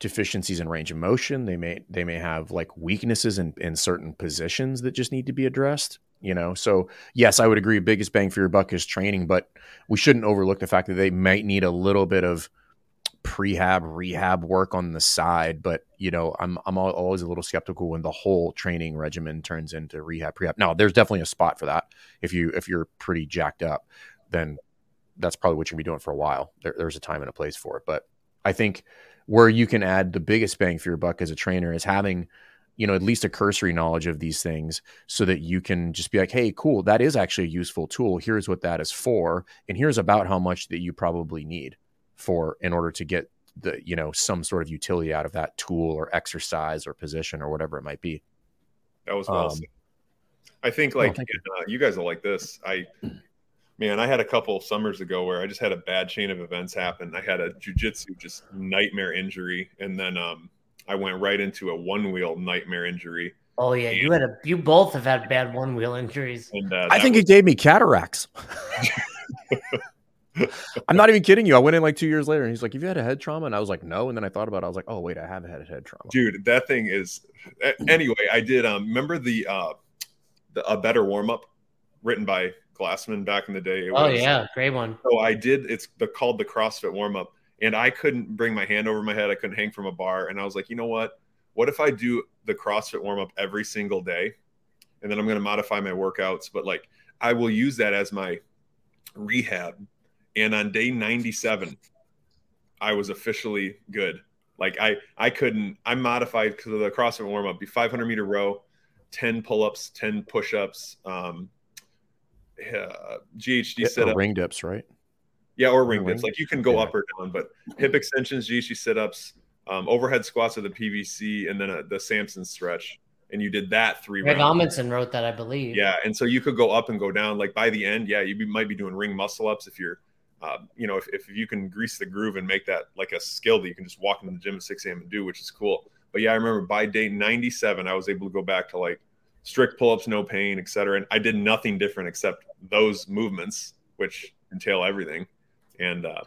deficiencies in range of motion. They may they may have like weaknesses in, in certain positions that just need to be addressed. You know, so yes, I would agree. Biggest bang for your buck is training, but we shouldn't overlook the fact that they might need a little bit of prehab rehab work on the side but you know i'm i'm always a little skeptical when the whole training regimen turns into rehab prehab. Now there's definitely a spot for that. If you if you're pretty jacked up then that's probably what you're gonna be doing for a while. There, there's a time and a place for it. But i think where you can add the biggest bang for your buck as a trainer is having you know at least a cursory knowledge of these things so that you can just be like hey cool that is actually a useful tool. Here's what that is for and here's about how much that you probably need for in order to get the you know some sort of utility out of that tool or exercise or position or whatever it might be that was well um, i think like oh, you. Uh, you guys will like this i man i had a couple summers ago where i just had a bad chain of events happen i had a jujitsu just nightmare injury and then um I went right into a one wheel nightmare injury. Oh yeah, and, you had a you both have had bad one wheel injuries. And, uh, I think was... it gave me cataracts. I'm not even kidding you. I went in like two years later, and he's like, "Have you had a head trauma?" And I was like, "No." And then I thought about it. I was like, "Oh wait, I have had a head trauma." Dude, that thing is. Anyway, I did. Um, remember the uh, the a better warm up written by Glassman back in the day. It oh was, yeah, great one. So I did. It's the called the CrossFit warm up, and I couldn't bring my hand over my head. I couldn't hang from a bar. And I was like, you know what? What if I do the CrossFit warm up every single day? And then I'm going to modify my workouts, but like I will use that as my rehab. And on day 97, I was officially good. Like I, I couldn't, I modified because of the CrossFit warm up, be 500 meter row, 10 pull ups, 10 push ups, um, uh, GHD sit up. Ring dips, right? Yeah, or ring dips. Like you can go yeah. up or down, but hip extensions, GC sit ups, um, overhead squats of the PVC, and then a, the Samson stretch. And you did that three Greg rounds. Amundson wrote that, I believe. Yeah. And so you could go up and go down. Like by the end, yeah, you be, might be doing ring muscle ups if you're, uh, you know, if, if you can grease the groove and make that like a skill that you can just walk into the gym at 6 a.m. and do, which is cool. But yeah, I remember by day 97, I was able to go back to like strict pull ups, no pain, et cetera. And I did nothing different except those movements, which entail everything. And uh,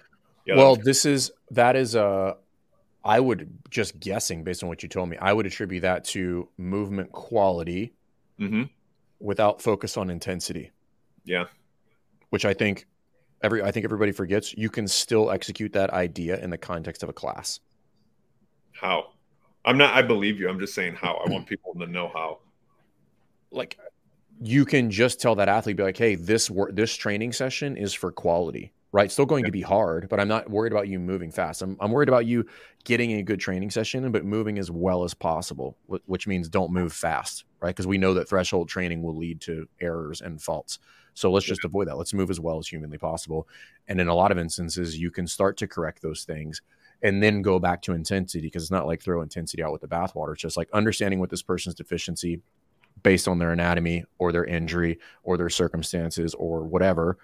yeah, well, this is that is uh I would just guessing based on what you told me, I would attribute that to movement quality mm-hmm. without focus on intensity. Yeah, which I think every I think everybody forgets. You can still execute that idea in the context of a class. How? I'm not. I believe you. I'm just saying how. I want people to know how. Like, you can just tell that athlete, be like, "Hey, this work, this training session is for quality." right? Still going yeah. to be hard, but I'm not worried about you moving fast. I'm, I'm worried about you getting a good training session, but moving as well as possible, which means don't move fast, right? Because we know that threshold training will lead to errors and faults. So let's just avoid that. Let's move as well as humanly possible. And in a lot of instances, you can start to correct those things and then go back to intensity because it's not like throw intensity out with the bathwater. It's just like understanding what this person's deficiency based on their anatomy or their injury or their circumstances or whatever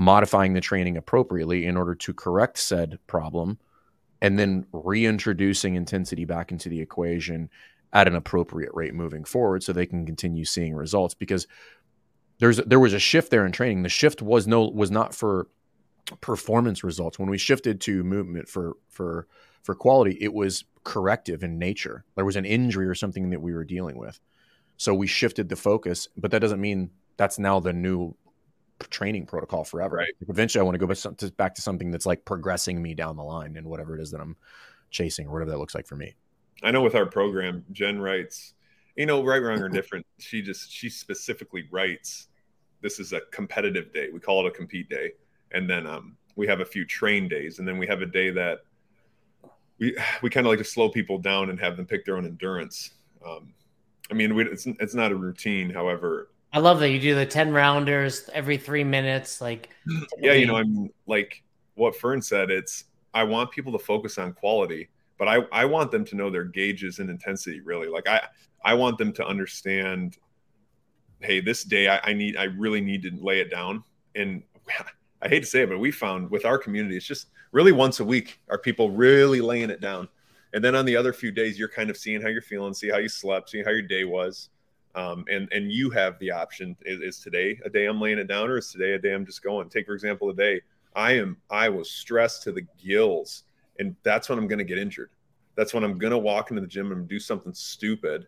modifying the training appropriately in order to correct said problem and then reintroducing intensity back into the equation at an appropriate rate moving forward so they can continue seeing results because there's there was a shift there in training the shift was no was not for performance results when we shifted to movement for for for quality it was corrective in nature there was an injury or something that we were dealing with so we shifted the focus but that doesn't mean that's now the new training protocol forever. Right. Like eventually, I want to go back to, back to something that's like progressing me down the line and whatever it is that I'm chasing or whatever that looks like for me. I know with our program, Jen writes, you know, right, wrong, or different. She just she specifically writes, this is a competitive day. We call it a compete day, and then um, we have a few train days, and then we have a day that we we kind of like to slow people down and have them pick their own endurance. Um, I mean, we, it's it's not a routine. However, I love that you do the 10 rounders every three minutes. Like, yeah, you know, I'm like what Fern said. It's, I want people to focus on quality, but I, I want them to know their gauges and intensity really. Like, I, I want them to understand, hey, this day I, I need, I really need to lay it down. And I hate to say it, but we found with our community, it's just really once a week are people really laying it down. And then on the other few days, you're kind of seeing how you're feeling, see how you slept, see how your day was um, and and you have the option is, is, today a day i'm laying it down or is today a day i'm just going take for example today i am i was stressed to the gills and that's when i'm going to get injured that's when i'm going to walk into the gym and do something stupid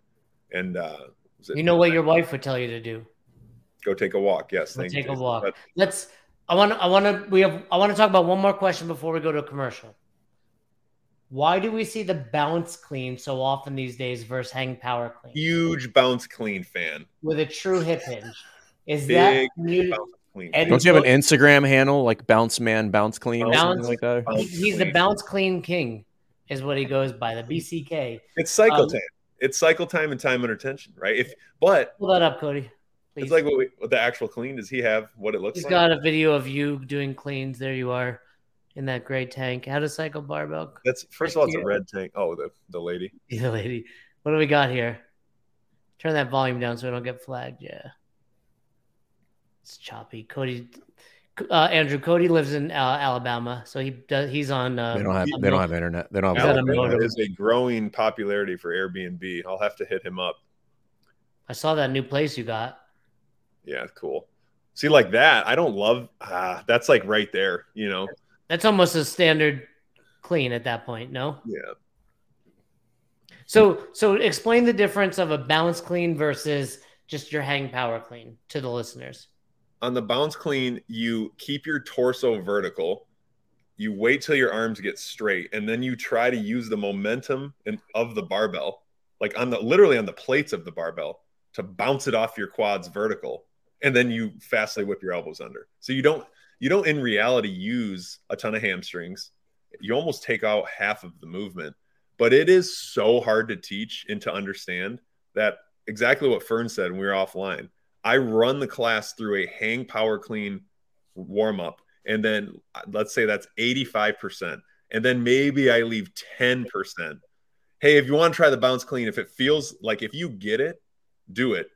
and uh you know what your wife would tell you to do go take a walk yes thank take you, a walk but, let's i want i want to we have i want to talk about one more question before we go to a commercial Why do we see the bounce clean so often these days versus hang power clean? Huge bounce clean fan. With a true hip hinge. Is Big that new? bounce clean. And- Don't you have an Instagram handle like Bounce Man Bounce Clean or something like that? Bounce He- He's the bounce clean king, is what he goes by, the BCK. It's cycle um, time. It's cycle time and time under tension, right? If but Pull that up, Cody. Please. it's like what, we, what the actual clean. Does he have what it looks He's like? He's got a video of you doing cleans. There you are in that gray tank. How to cycle barbell? That's first of all, it's a red tank. Oh, the the lady. Yeah, lady. What do we got here? Turn that volume down so we don't get flagged. Yeah. It's choppy. Cody, uh, Andrew, Cody lives in uh, Alabama, so he does. He's on. Uh, They don't have on they don't have internet. They don't have that a Alabama is a growing popularity for Airbnb. I'll have to hit him up. I saw that new place you got. Yeah, cool. See, like that, I don't love. Ah, that's like right there. You know. That's almost a standard clean at that point. No. Yeah. So, so explain the difference of a bounce clean versus just your hang power clean to the listeners. On the bounce clean, you keep your torso vertical. You wait till your arms get straight, and then you try to use the momentum in, of the barbell, like on the literally on the plates of the barbell, to bounce it off your quads vertical, and then you fastly whip your elbows under. So you don't you don't in reality use a ton of hamstrings. You almost take out half of the movement, but it is so hard to teach and to understand that exactly what Fern said when we were offline. I run the class through a hang power clean warm up, and then let's say that's 85%. And then maybe I leave 10%. Hey, if you want to try the bounce clean, if it feels like if you get it, do it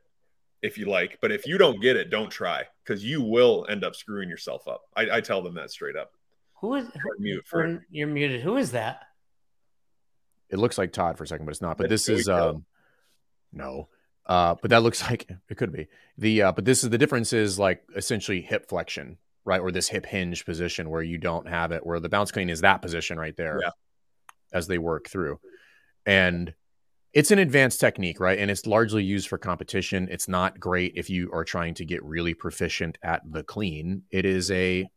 if you like. But if you don't get it, don't try because you will end up screwing yourself up. I, I tell them that straight up. Who is who, Mute for you're muted? Who is that? It looks like Todd for a second, but it's not. But That's this is um no. Uh but that looks like it could be. The uh but this is the difference is like essentially hip flexion, right? Or this hip hinge position where you don't have it, where the bounce clean is that position right there Yeah. as they work through. And it's an advanced technique, right? And it's largely used for competition. It's not great if you are trying to get really proficient at the clean. It is a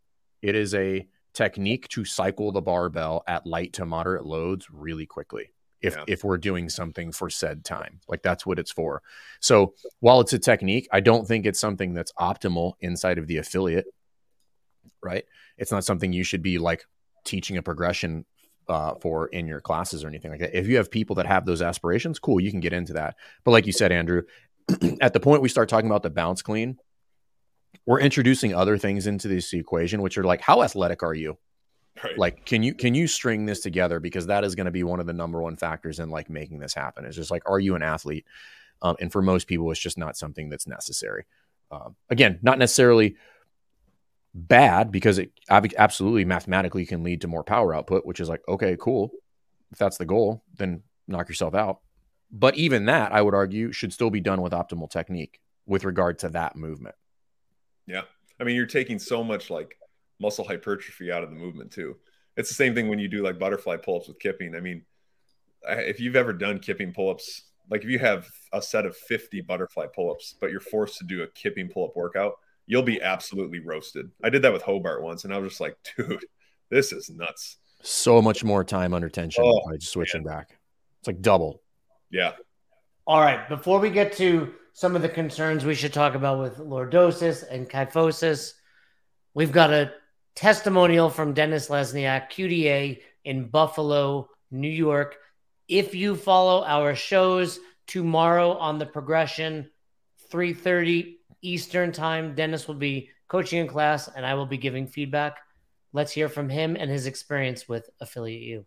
it is a technique to cycle the barbell at light to moderate loads really quickly if Yeah. if we're doing something for said time like that's what it's for. So while it's a technique i don't think it's something that's optimal inside of the affiliate right? It's not something you should be like teaching a progression uh, for in your classes or anything like that. If you have people that have those aspirations cool you can get into that. But like you said andrew at the point we start talking about the bounce clean we're introducing other things into this equation which are like how athletic are you Right. like can you can you string this together? Because that is going to be one of the number one factors in like making this happen. It's just like are you an athlete? Um, and for most people it's just not something that's necessary. Um, again not necessarily bad because it absolutely mathematically can lead to more power output which is like okay cool. If that's the goal then knock yourself out. But even that i would argue should still be done with optimal technique with regard to that movement. Yeah. I mean, you're taking so much like muscle hypertrophy out of the movement too. It's the same thing when you do like butterfly pull-ups with kipping. I mean, if you've ever done kipping pull-ups, like if you have a set of 50 butterfly pull-ups, but you're forced to do a kipping pull-up workout, you'll be absolutely roasted. I did that with Hobart once and I was just like, dude, this is nuts. so much more time under tension Oh, by just switching back it's like double Yeah. All right. Before we get to some of the concerns we should talk about with lordosis and kyphosis, we've got a testimonial from Dennis Lesniak, QDA in Buffalo, New York. If you follow our shows tomorrow on the progression, 3:30 Eastern time, Dennis will be coaching in class and I will be giving feedback. Let's hear from him and his experience with Affiliate U.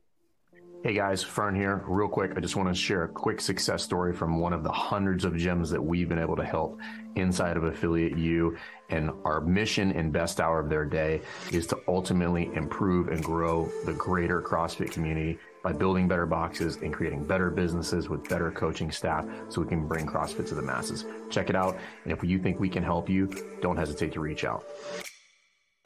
Hey guys, Fern here. Real quick, I just want to share a quick success story from one of the hundreds of gyms that we've been able to help inside of Affiliate U. And our mission and best hour of their day is to ultimately improve and grow the greater CrossFit community by building better boxes and creating better businesses with better coaching staff so we can bring CrossFit to the masses. Check it out. And if you think we can help you, don't hesitate to reach out.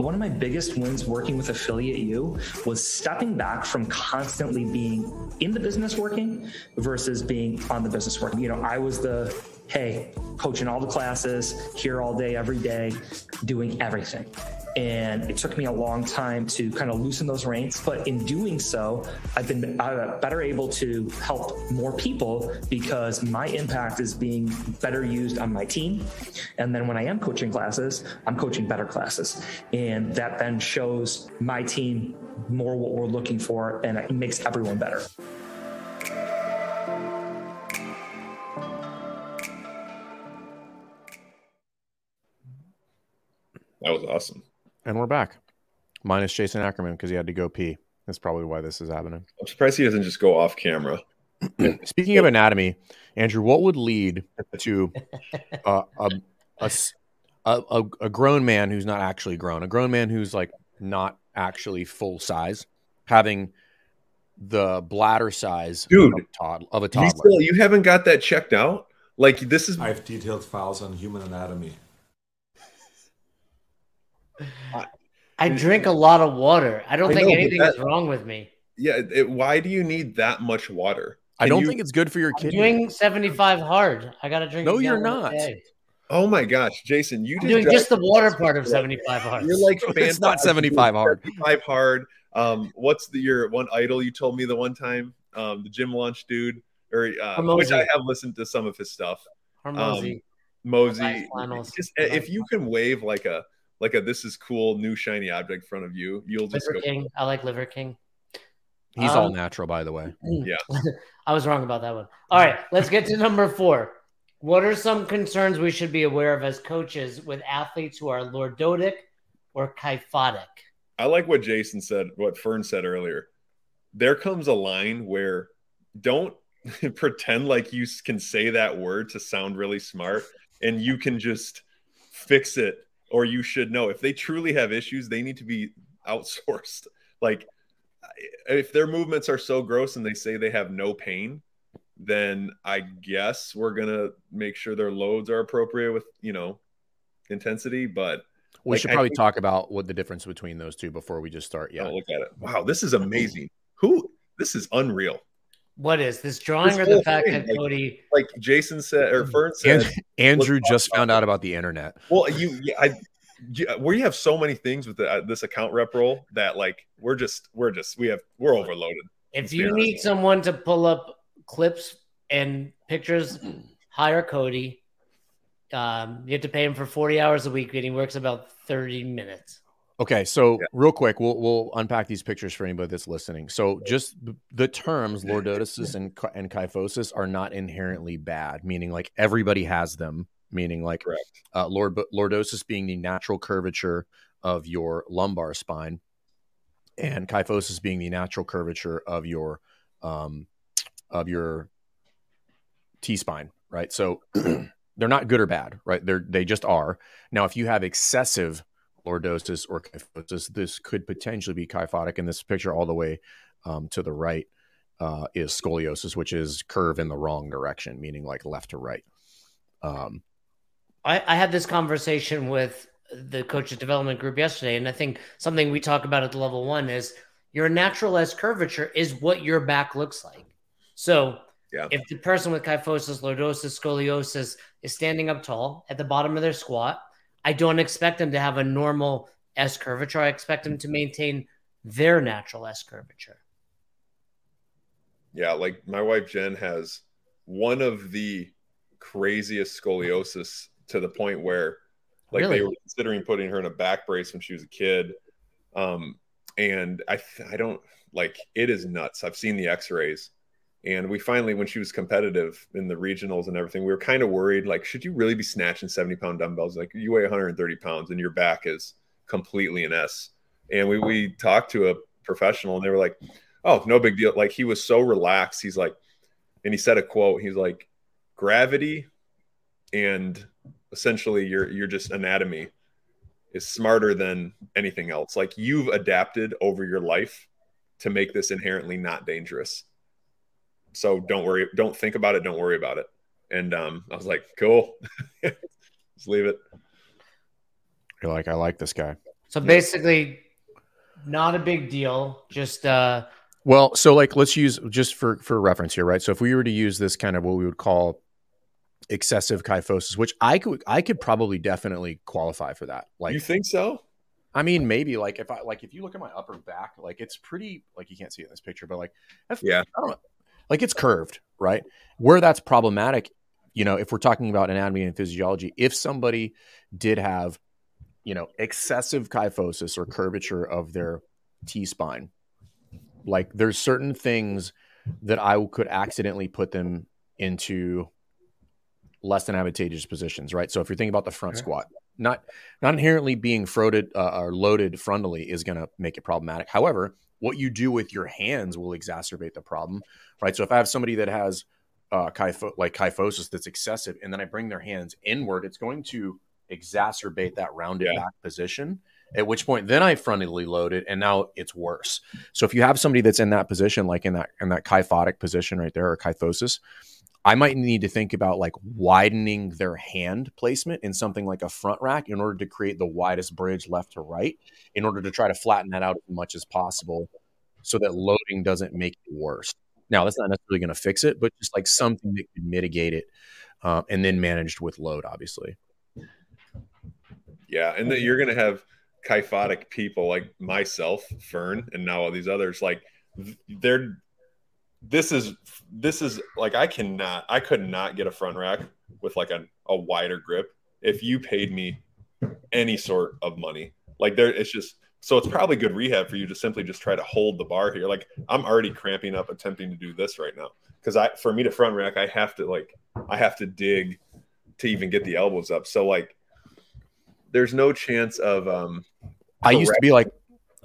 One of my biggest wins working with Affiliate U was stepping back from constantly being in the business working versus being on the business working. You know, I was the hey, coaching all the classes, here all day, every day, doing everything. And it took me a long time to kind of loosen those reins. But in doing so, I've been better able to help more people because my impact is being better used on my team. And then when I am coaching classes, I'm coaching better classes. And that then shows my team more what we're looking for and it makes everyone better. That was awesome. And we're back. Minus Jason Ackerman because he had to go pee. That's probably why this is happening. I'm surprised he doesn't just go off camera. Speaking of anatomy, Andrew, what would lead to uh, a, a, a, a grown man who's not actually grown, a grown man who's like not actually full size, having the bladder size Dude, of, tod- of a You, toddler? still, you haven't got that checked out? Like this is I have detailed files on human anatomy. I drink a lot of water. I don't I think know, anything that- is wrong with me. yeah. It, why do you need that much water? I don't you- think it's good for your I'm kidney. doing 75 hard. I got to drink. No, a you're not. Oh my gosh, Jason, you I'm just doing just the water part of 75 hard. You're like It's not 75 hard. 75 hard. Um, what's the your one idol you told me the one time? Um, the Gym Launch dude, or uh, which I have listened to some of his stuff. Hormozi. Mosey, Nice just if you can wave like a like a this is cool new shiny object in front of you, you'll just Liver go. King. I like Liver King. He's all Um, natural, by the way. Yeah. I was wrong about that one. All right, let's get to number four. What are some concerns we should be aware of as coaches with athletes who are lordotic or kyphotic? I like what Jason said, what Fern said earlier. There comes a line where don't pretend like you can say that word to sound really smart and you can just fix it or you should know. If they truly have issues, they need to be outsourced. Like if their movements are so gross and they say they have no pain, then I guess we're going to make sure their loads are appropriate with, you know, intensity, but We Like, should probably think- talk about what the difference between those two before we just start. Yeah. Oh, look at it. Wow, this is amazing. Who this is unreal. What is this drawing This or the fact thing, that like- Cody? Like Jason said or Fern said. And- Andrew just talk found out about the internet. Well, you yeah, I yeah, we have so many things with the, uh, this account rep role that like we're just we're just we have we're overloaded. If you honest. need someone to pull up clips and pictures, hire Cody. Um, you have to pay him for 40 hours a week and he works about 30 minutes. Okay, so Yeah. real quick, we'll we'll unpack these pictures for anybody that's listening. So, just the terms lordosis and and kyphosis are not inherently bad, meaning like everybody has them. Meaning like uh, lord lordosis being the natural curvature of your lumbar spine, and kyphosis being the natural curvature of your um of your T spine. Right, so they're not good or bad. Right, they're they just are. Now, if you have excessive lordosis or kyphosis, this could potentially be kyphotic. And this picture all the way um, to the right uh, is scoliosis, which is curve in the wrong direction, meaning like left to right. Um, I, I had this conversation with the coaches development group yesterday, and I think something we talk about at the level one is your natural S curvature is what your back looks like. So Yeah. if the person with kyphosis, lordosis, scoliosis is standing up tall at the bottom of their squat, I don't expect them to have a normal S curvature. I expect them to maintain their natural S curvature. Yeah, like my wife Jen has one of the craziest scoliosis to the point where like Really? they were considering putting her in a back brace when she was a kid. Um and I I don't like it is nuts. I've seen the x-rays. And we finally, when she was competitive in the regionals and everything, we were kind of worried. Like, should you really be snatching 70 pound dumbbells? Like, you weigh 130 pounds and your back is completely an S. And we, we talked to a professional and they were like, oh, no big deal. Like, he was so relaxed. He's like, and he said a quote. He's like, gravity and essentially your, your just anatomy is smarter than anything else. Like, you've adapted over your life to make this inherently not dangerous so don't worry don't think about it don't worry about it and um i was like cool just leave it you're like, I like this guy. So basically, not a big deal. Just uh, Well, so like let's use just for for reference here, right? So if we were to use this kind of what we would call excessive kyphosis, which I could I could probably definitely qualify for that. Like you think so? I mean, maybe like if I like if you look at my upper back, like it's pretty like you can't see it in this picture, but like yeah, I don't know, like it's curved, right? Where that's problematic, you know, if we're talking about anatomy and physiology, if somebody did have, you know, excessive kyphosis or curvature of their T spine, like there's certain things that I could accidentally put them into less than advantageous positions, right? So if you're thinking about the front okay. squat, not not inherently being froted uh, or loaded frontally is going to make it problematic. However, what you do with your hands will exacerbate the problem, right? So if I have somebody that has uh, kypho- like kyphosis that's excessive, and then I bring their hands inward, it's going to exacerbate that rounded yeah. back position. At which point, then I frontally load it, and now it's worse. So if you have somebody that's in that position, like in that in that kyphotic position right there, or kyphosis, I might need to think about like widening their hand placement in something like a front rack in order to create the widest bridge left to right, in order to try to flatten that out as much as possible so that loading doesn't make it worse. Now, that's not necessarily going to fix it, but just like something that could mitigate it uh, and then managed with load, obviously. Yeah. And that you're going to have kyphotic people like myself, Fern, and now all these others, like they're this is this is like I cannot I could not get a front rack with like a, a wider grip if you paid me any sort of money. Like there it's just so it's probably good rehab for you to simply just try to hold the bar here. Like I'm already cramping up attempting to do this right now. Cause I for me to front rack, I have to like I have to dig to even get the elbows up. So like there's no chance of um I used to be like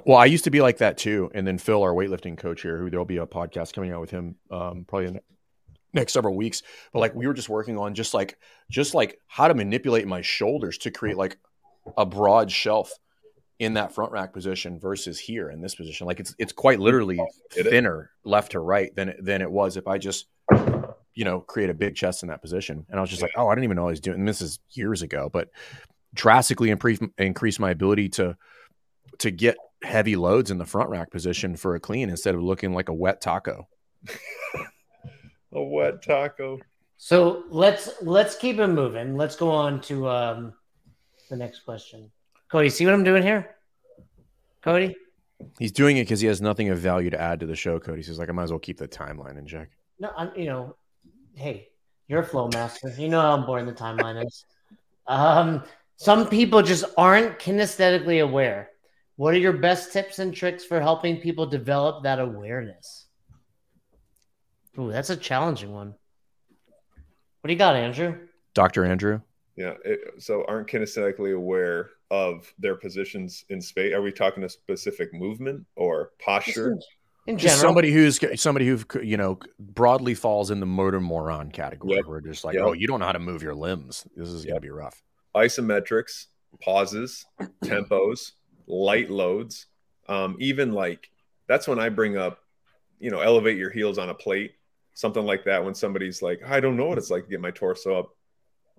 well, I used to be like that too. And then Phil, our weightlifting coach here, who there'll be a podcast coming out with him um, probably in the next several weeks. But like we were just working on just like just like how to manipulate my shoulders to create like a broad shelf in that front rack position versus here in this position. Like it's it's quite literally thinner left to right than than it was if I just you know create a big chest in that position. And I was just like, oh, I didn't even know I was doing. And this is years ago, but drastically increase increase my ability to to get heavy loads in the front rack position for a clean instead of looking like a wet taco. a wet taco. So let's let's keep it moving. Let's go on to um, the next question. Cody, see what I'm doing here? Cody? He's doing it because he has nothing of value to add to the show, Cody. Says like I might as well keep the timeline in check. No, I'm you know, hey, you're a flow master. You know how boring the timeline is. Um, some people just aren't kinesthetically aware what are your best tips and tricks for helping people develop that awareness? Ooh, that's a challenging one. What do you got, Andrew? Dr. Andrew? Yeah. It, so aren't kinesthetically aware of their positions in space. Are we talking a specific movement or posture? In general. Just somebody who's somebody who you know broadly falls in the motor moron category. Yep. We're just like, yep. oh, you don't know how to move your limbs. This is yep. gonna be rough. Isometrics, pauses, tempos, light loads, um, even like that's when I bring up, you know, elevate your heels on a plate, something like that. When somebody's like, I don't know what it's like to get my torso up.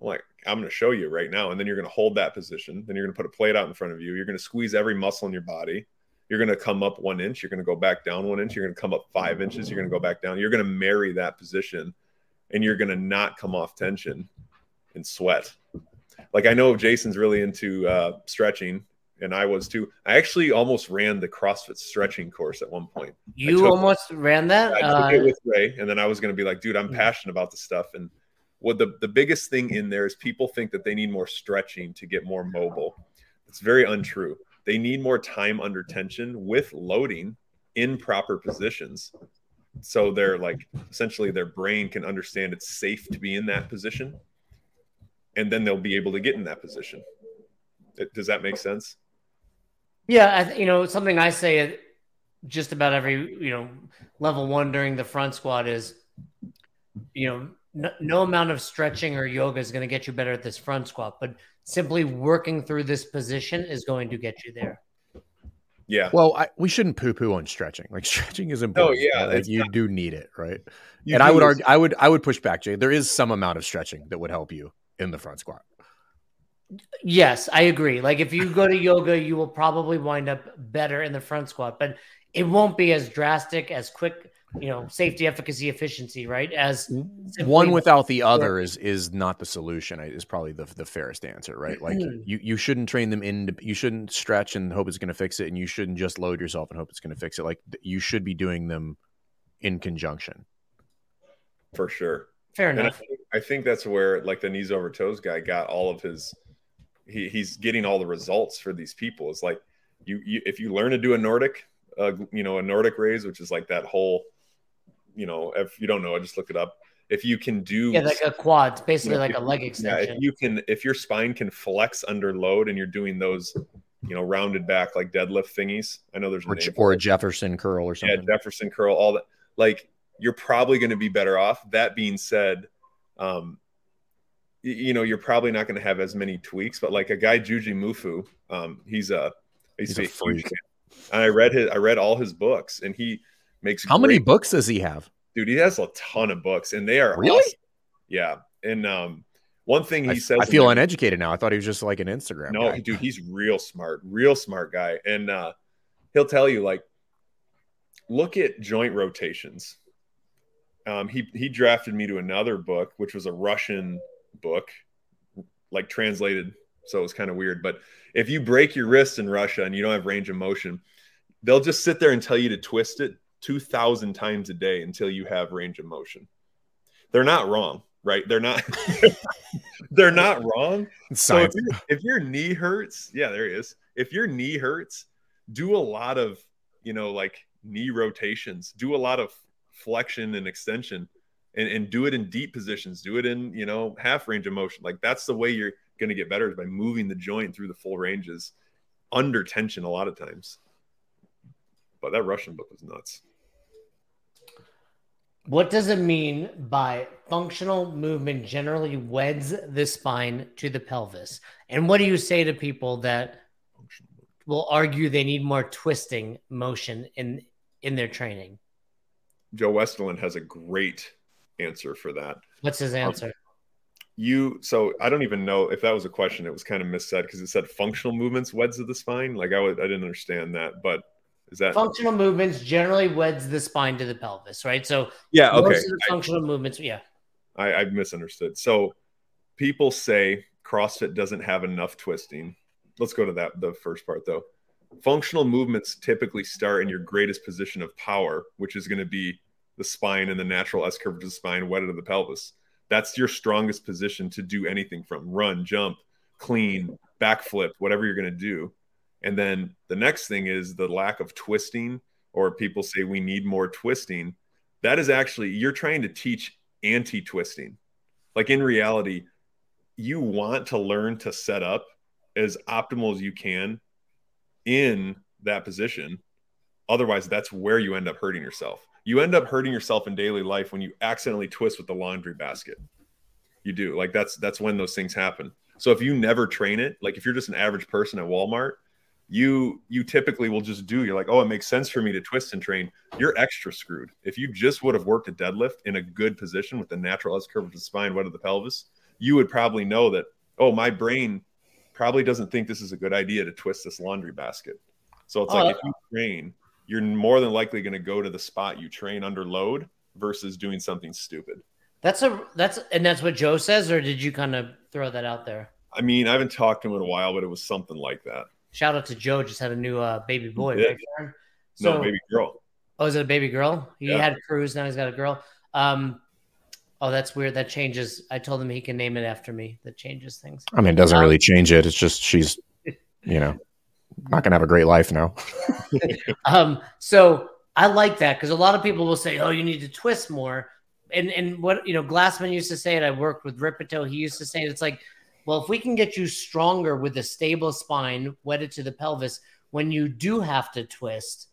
I'm like, I'm going to show you right now. And then you're going to hold that position. Then you're going to put a plate out in front of you. You're going to squeeze every muscle in your body. You're going to come up one inch. You're going to go back down one inch. You're going to come up five inches. You're going to go back down. You're going to marry that position and you're going to not come off tension and sweat. Like I know Jason's really into uh, stretching and I was too. I actually almost ran the CrossFit stretching course at one point. You took, almost ran that? I took uh, it with Ray, and then I was going to be like, dude, I'm passionate about the stuff. And what the, the biggest thing in there is people think that they need more stretching to get more mobile. It's very untrue. They need more time under tension with loading in proper positions. So they're like essentially their brain can understand it's safe to be in that position. And then they'll be able to get in that position. Does that make sense? Yeah, you know something I say just about every you know level one during the front squat is, you know, no, no amount of stretching or yoga is going to get you better at this front squat, but simply working through this position is going to get you there. Yeah. Well, I, we shouldn't poo-poo on stretching. Like stretching is important. Oh yeah, like, you not, do need it, right? And I would argue, I would, I would push back, Jay. There is some amount of stretching that would help you in the front squat. Yes, I agree. Like if you go to yoga, you will probably wind up better in the front squat, but it won't be as drastic, as quick, you know safety, efficacy, efficiency, right? As one without the other is is not the solution. Is probably the the fairest answer, right? Like mm-hmm. you you shouldn't train them in. You shouldn't stretch and hope it's going to fix it, and you shouldn't just load yourself and hope it's going to fix it. Like you should be doing them in conjunction. For sure. Fair enough. I think, I think that's where like the knees over toes guy got all of his. He, he's getting all the results for these people. It's like you, you if you learn to do a Nordic, uh, you know, a Nordic raise, which is like that whole, you know, if you don't know, I just look it up. If you can do yeah, like a quad, basically you know, like a leg extension. Yeah, if you can, if your spine can flex under load, and you're doing those, you know, rounded back like deadlift thingies. I know there's or, or a Jefferson curl or something. Yeah, Jefferson curl, all that. Like you're probably going to be better off. That being said, um, you know, you're probably not going to have as many tweaks, but like a guy Jujimufu, um, he's a he's, he's a, freak. And I read his I read all his books and he makes How many books does he have? Dude, he has a ton of books and they are Really? Awesome. Yeah. And um one thing he I, says I feel uneducated now. I thought he was just like an Instagram. No, guy. dude, he's real smart, real smart guy. And uh he'll tell you like look at joint rotations um, he he drafted me to another book, which was a Russian book, like translated. So it was kind of weird. But if you break your wrist in Russia and you don't have range of motion, they'll just sit there and tell you to twist it 2,000 times a day until you have range of motion. They're not wrong, right? They're not. they're not wrong. So if, if your knee hurts, yeah, there he is. If your knee hurts, do a lot of, you know, like knee rotations. Do a lot of flexion and extension and, and do it in deep positions do it in you know half range of motion. Like that's the way you're going to get better is by moving the joint through the full ranges under tension a lot of times. But that russian book was nuts. What does it mean by functional movement generally weds the spine to the pelvis? And what do you say to people that will argue they need more twisting motion in in their training? Joe Westerland has a great answer for that. What's his um, answer? Um, you so I don't even know if that was a question. It was kind of missaid because it said functional movements weds of the spine. Like I would, I didn't understand that, but is that functional movements generally weds the spine to the pelvis, right? So yeah, okay. functional I, movements, yeah. I, I misunderstood. So people say CrossFit doesn't have enough twisting. Let's go to that the first part though. Functional movements typically start in your greatest position of power, which is going to be the spine and the natural S curve of the spine wedded to the pelvis. That's your strongest position to do anything from run, jump, clean, backflip, whatever you're going to do. And then the next thing is the lack of twisting, or people say we need more twisting. That is actually, you're trying to teach anti twisting. Like in reality, you want to learn to set up as optimal as you can in that position. Otherwise, that's where you end up hurting yourself you end up hurting yourself in daily life when you accidentally twist with the laundry basket. You do. Like that's that's when those things happen. So if you never train it, like if you're just an average person at Walmart, you you typically will just do you're like, "Oh, it makes sense for me to twist and train." You're extra screwed. If you just would have worked a deadlift in a good position with the natural S curve of the spine, what of the pelvis, you would probably know that, "Oh, my brain probably doesn't think this is a good idea to twist this laundry basket." So it's oh, like if you train you're more than likely going to go to the spot you train under load versus doing something stupid. That's a that's and that's what Joe says, or did you kind of throw that out there? I mean, I haven't talked to him in a while, but it was something like that. Shout out to Joe, just had a new uh, baby boy, right? So, no, baby girl. Oh, is it a baby girl? He yeah. had Cruz, now he's got a girl. Um, oh, that's weird. That changes. I told him he can name it after me. That changes things. I mean, it doesn't um, really change it. It's just she's, you know, not gonna have a great life now. um, so I like that because a lot of people will say, "Oh, you need to twist more." And and what you know, Glassman used to say it. I worked with Rippetoe. He used to say it. It's like, well, if we can get you stronger with a stable spine wedded to the pelvis, when you do have to twist,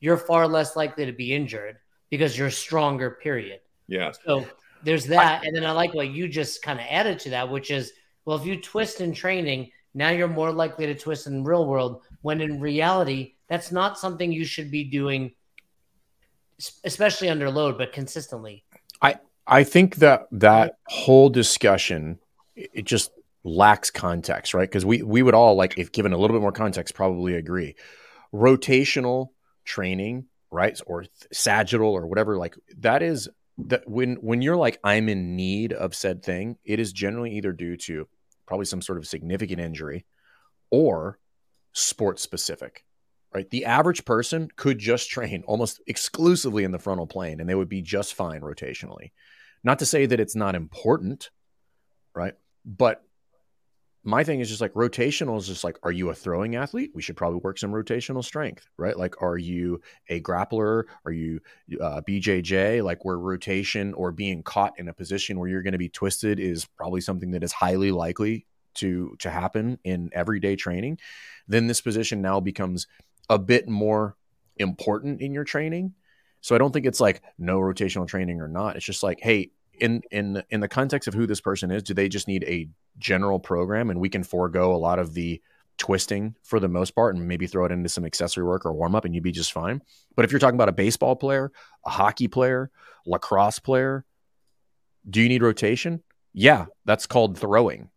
you're far less likely to be injured because you're stronger. Period. Yeah. So there's that, and then I like what you just kind of added to that, which is, well, if you twist in training now you're more likely to twist in real world when in reality that's not something you should be doing especially under load but consistently i i think that that whole discussion it just lacks context right because we we would all like if given a little bit more context probably agree rotational training right? Or sagittal or whatever. Like that is that when when you're like I'm in need of said thing, it is generally either due to probably some sort of significant injury or sports specific. Right? The average person could just train almost exclusively in the frontal plane and they would be just fine rotationally. Not to say that it's not important, right? But my thing is just like rotational is just like, are you a throwing athlete? We should probably work some rotational strength, right? Like, are you a grappler? Are you uh, BJJ? Like, where rotation or being caught in a position where you're going to be twisted is probably something that is highly likely to to happen in everyday training. Then this position now becomes a bit more important in your training. So I don't think it's like no rotational training or not. It's just like, hey, in in in the context of who this person is, do they just need a general program and we can forego a lot of the twisting for the most part and maybe throw it into some accessory work or warm up and you'd be just fine. But if you're talking about a baseball player, a hockey player, lacrosse player, do you need rotation? Yeah, that's called throwing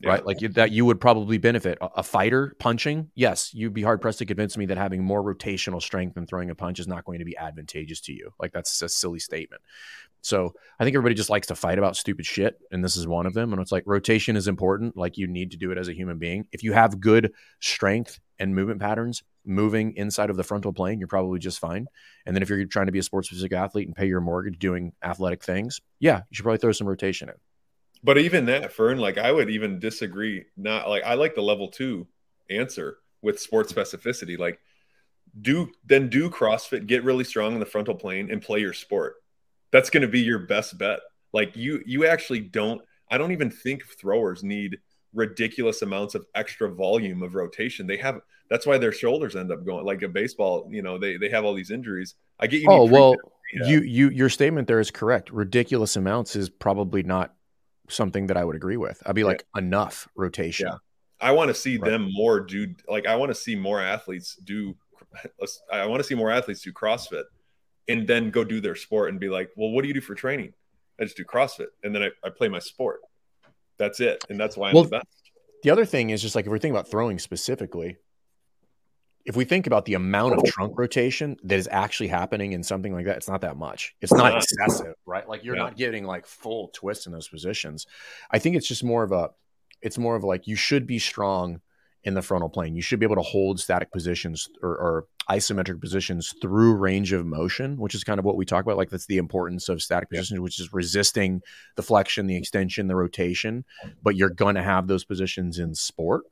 yeah. right? Like that you would probably benefit. A, a, fighter punching, yes, you'd be hard pressed to convince me that having more rotational strength than throwing a punch is not going to be advantageous to you. Like that's a silly statement. So I think everybody just likes to fight about stupid shit, and this is one of them. And it's like rotation is important. Like you need to do it as a human being. If you have good strength and movement patterns moving inside of the frontal plane, you're probably just fine. And then if you're trying to be a sports specific athlete and pay your mortgage doing athletic things, yeah, you should probably throw some rotation in. But even that, Fern, like I would even disagree. Not like I like the level two answer with sports specificity. Like, do then do CrossFit, get really strong in the frontal plane, and play your sport. That's going to be your best bet. Like you, you actually don't. I don't even think throwers need ridiculous amounts of extra volume of rotation. They have. That's why their shoulders end up going like a baseball. You know, they they have all these injuries. I get you. Oh well, you you your statement there is correct. Ridiculous amounts is probably not something that I would agree with. I'd be like enough rotation. Yeah. I want to see right. them more do like I want to see more athletes do I want to see more athletes do CrossFit and then go do their sport and be like, well, what do you do for training? I just do CrossFit and then I, I play my sport. That's it. And that's why I'm well, the best. The other thing is just like if we're thinking about throwing specifically, if we think about the amount of oh. trunk rotation that is actually happening in something like that, it's not that much. It's not uh-huh. excessive, right? Like you're yeah. not getting like full twist in those positions. I think it's just more of a, it's more of like you should be strong in the frontal plane. You should be able to hold static positions or, or, isometric positions through range of motion, which is kind of what we talk about. Like that's the importance of static positions, yeah. which is resisting the flexion, the extension, the rotation. But you're going to have those positions in sport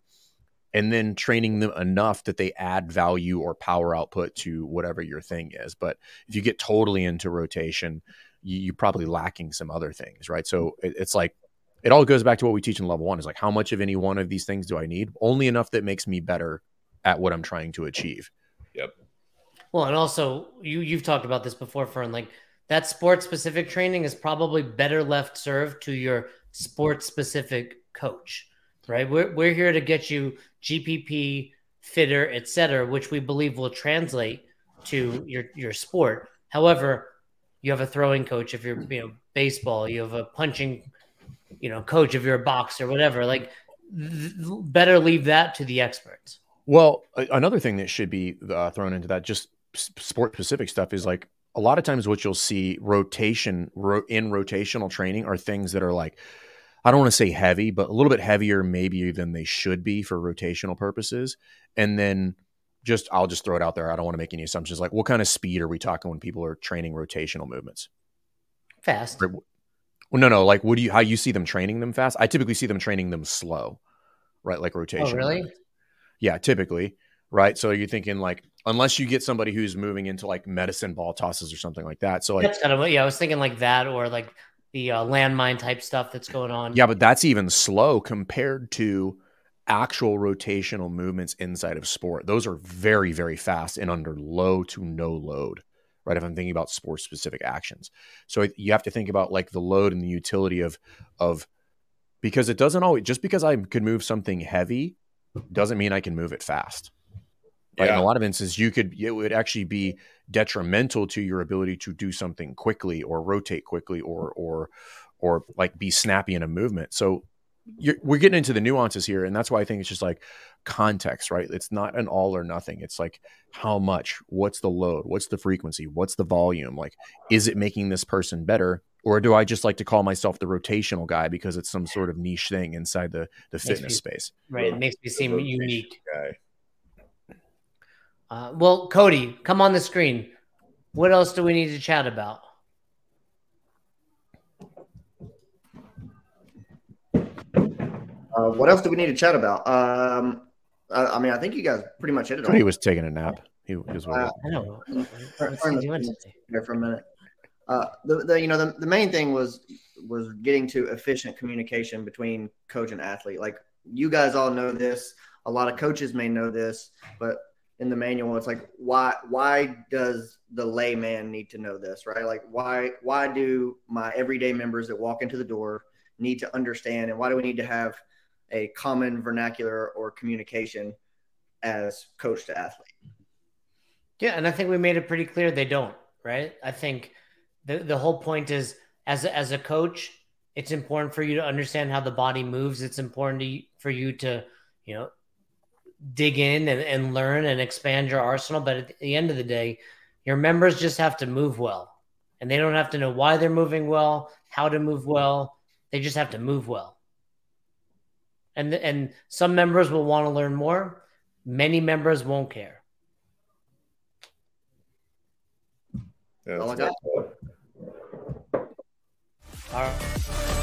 and then training them enough that they add value or power output to whatever your thing is. But if you get totally into rotation, you, are probably lacking some other things, right? So mm-hmm. it, it's like it all goes back to what we teach in level one is like how much of any one of these things do I need? Only enough that makes me better at what I'm trying to achieve. Yep. Well, and also you you've talked about this before, Fern. Like that sports specific training is probably better left served to your sports specific coach right? We're, we're here to get you GPP, fitter, etc., which we believe will translate to your your sport. However, you have a throwing coach if you're you know baseball, you have a punching, you know, coach if you're a boxer, whatever. Like, th- better leave that to the experts. Well, another thing that should be uh, thrown into that, just sport specific stuff, is like a lot of times what you'll see rotation ro- in rotational training are things that are like I don't want to say heavy, but a little bit heavier maybe than they should be for rotational purposes. And then just I'll just throw it out there. I don't want to make any assumptions. Like, what kind of speed are we talking when people are training rotational movements? Fast. Well, no, no. Like, what do you how you see them training them fast? I typically see them training them slow, right? Like rotation. Oh, really? Movements. Yeah, typically, right? So you're thinking like, unless you get somebody who's moving into like medicine ball tosses or something like that. So like, that's kind of what. Yeah, I was thinking like that, or like the uh, landmine type stuff that's going on. Yeah, but that's even slow compared to actual rotational movements inside of sport. Those are very, very fast and under low to no load, right? If I'm thinking about sport specific actions. So you have to think about like the load and the utility of, of, because it doesn't always, just because I could move something heavy doesn't mean I can move it fast. Right? Yeah. In a lot of instances, you could, it would actually be detrimental to your ability to do something quickly or rotate quickly or or or like be snappy in a movement. So we're getting into the nuances here, and that's why I think it's just like context, right? It's not an all or nothing. It's like how much, what's the load, what's the frequency, what's the volume? Like, is it making this person better? Or do I just like to call myself the rotational guy because it's some sort of niche thing inside the, the fitness me, space? Right. It makes me seem unique. Guy. Uh, well, Cody, come on the screen. What else do we need to chat about? Uh, what else do we need to chat about? Um, I, I, mean, I think you guys pretty much hit it. He was taking a nap. He, he was. Uh, I know. What's he doing There for a minute. Uh, the, the you know the, the main thing was was getting to efficient communication between coach and athlete. Like you guys all know this. A lot of coaches may know this, but in the manual, it's like why why does the layman need to know this, right? Like why why do my everyday members that walk into the door need to understand, and why do we need to have a common vernacular or communication as coach to athlete. Yeah, and I think we made it pretty clear they don't, right? I think the the whole point is as a, as a coach, it's important for you to understand how the body moves. It's important to, for you to, you know, dig in and, and learn and expand your arsenal. But at the end of the day, your members just have to move well. And they don't have to know why they're moving well, how to move well. They just have to move well and and some members will want to learn more. Many members won't care. Yeah, All, All right.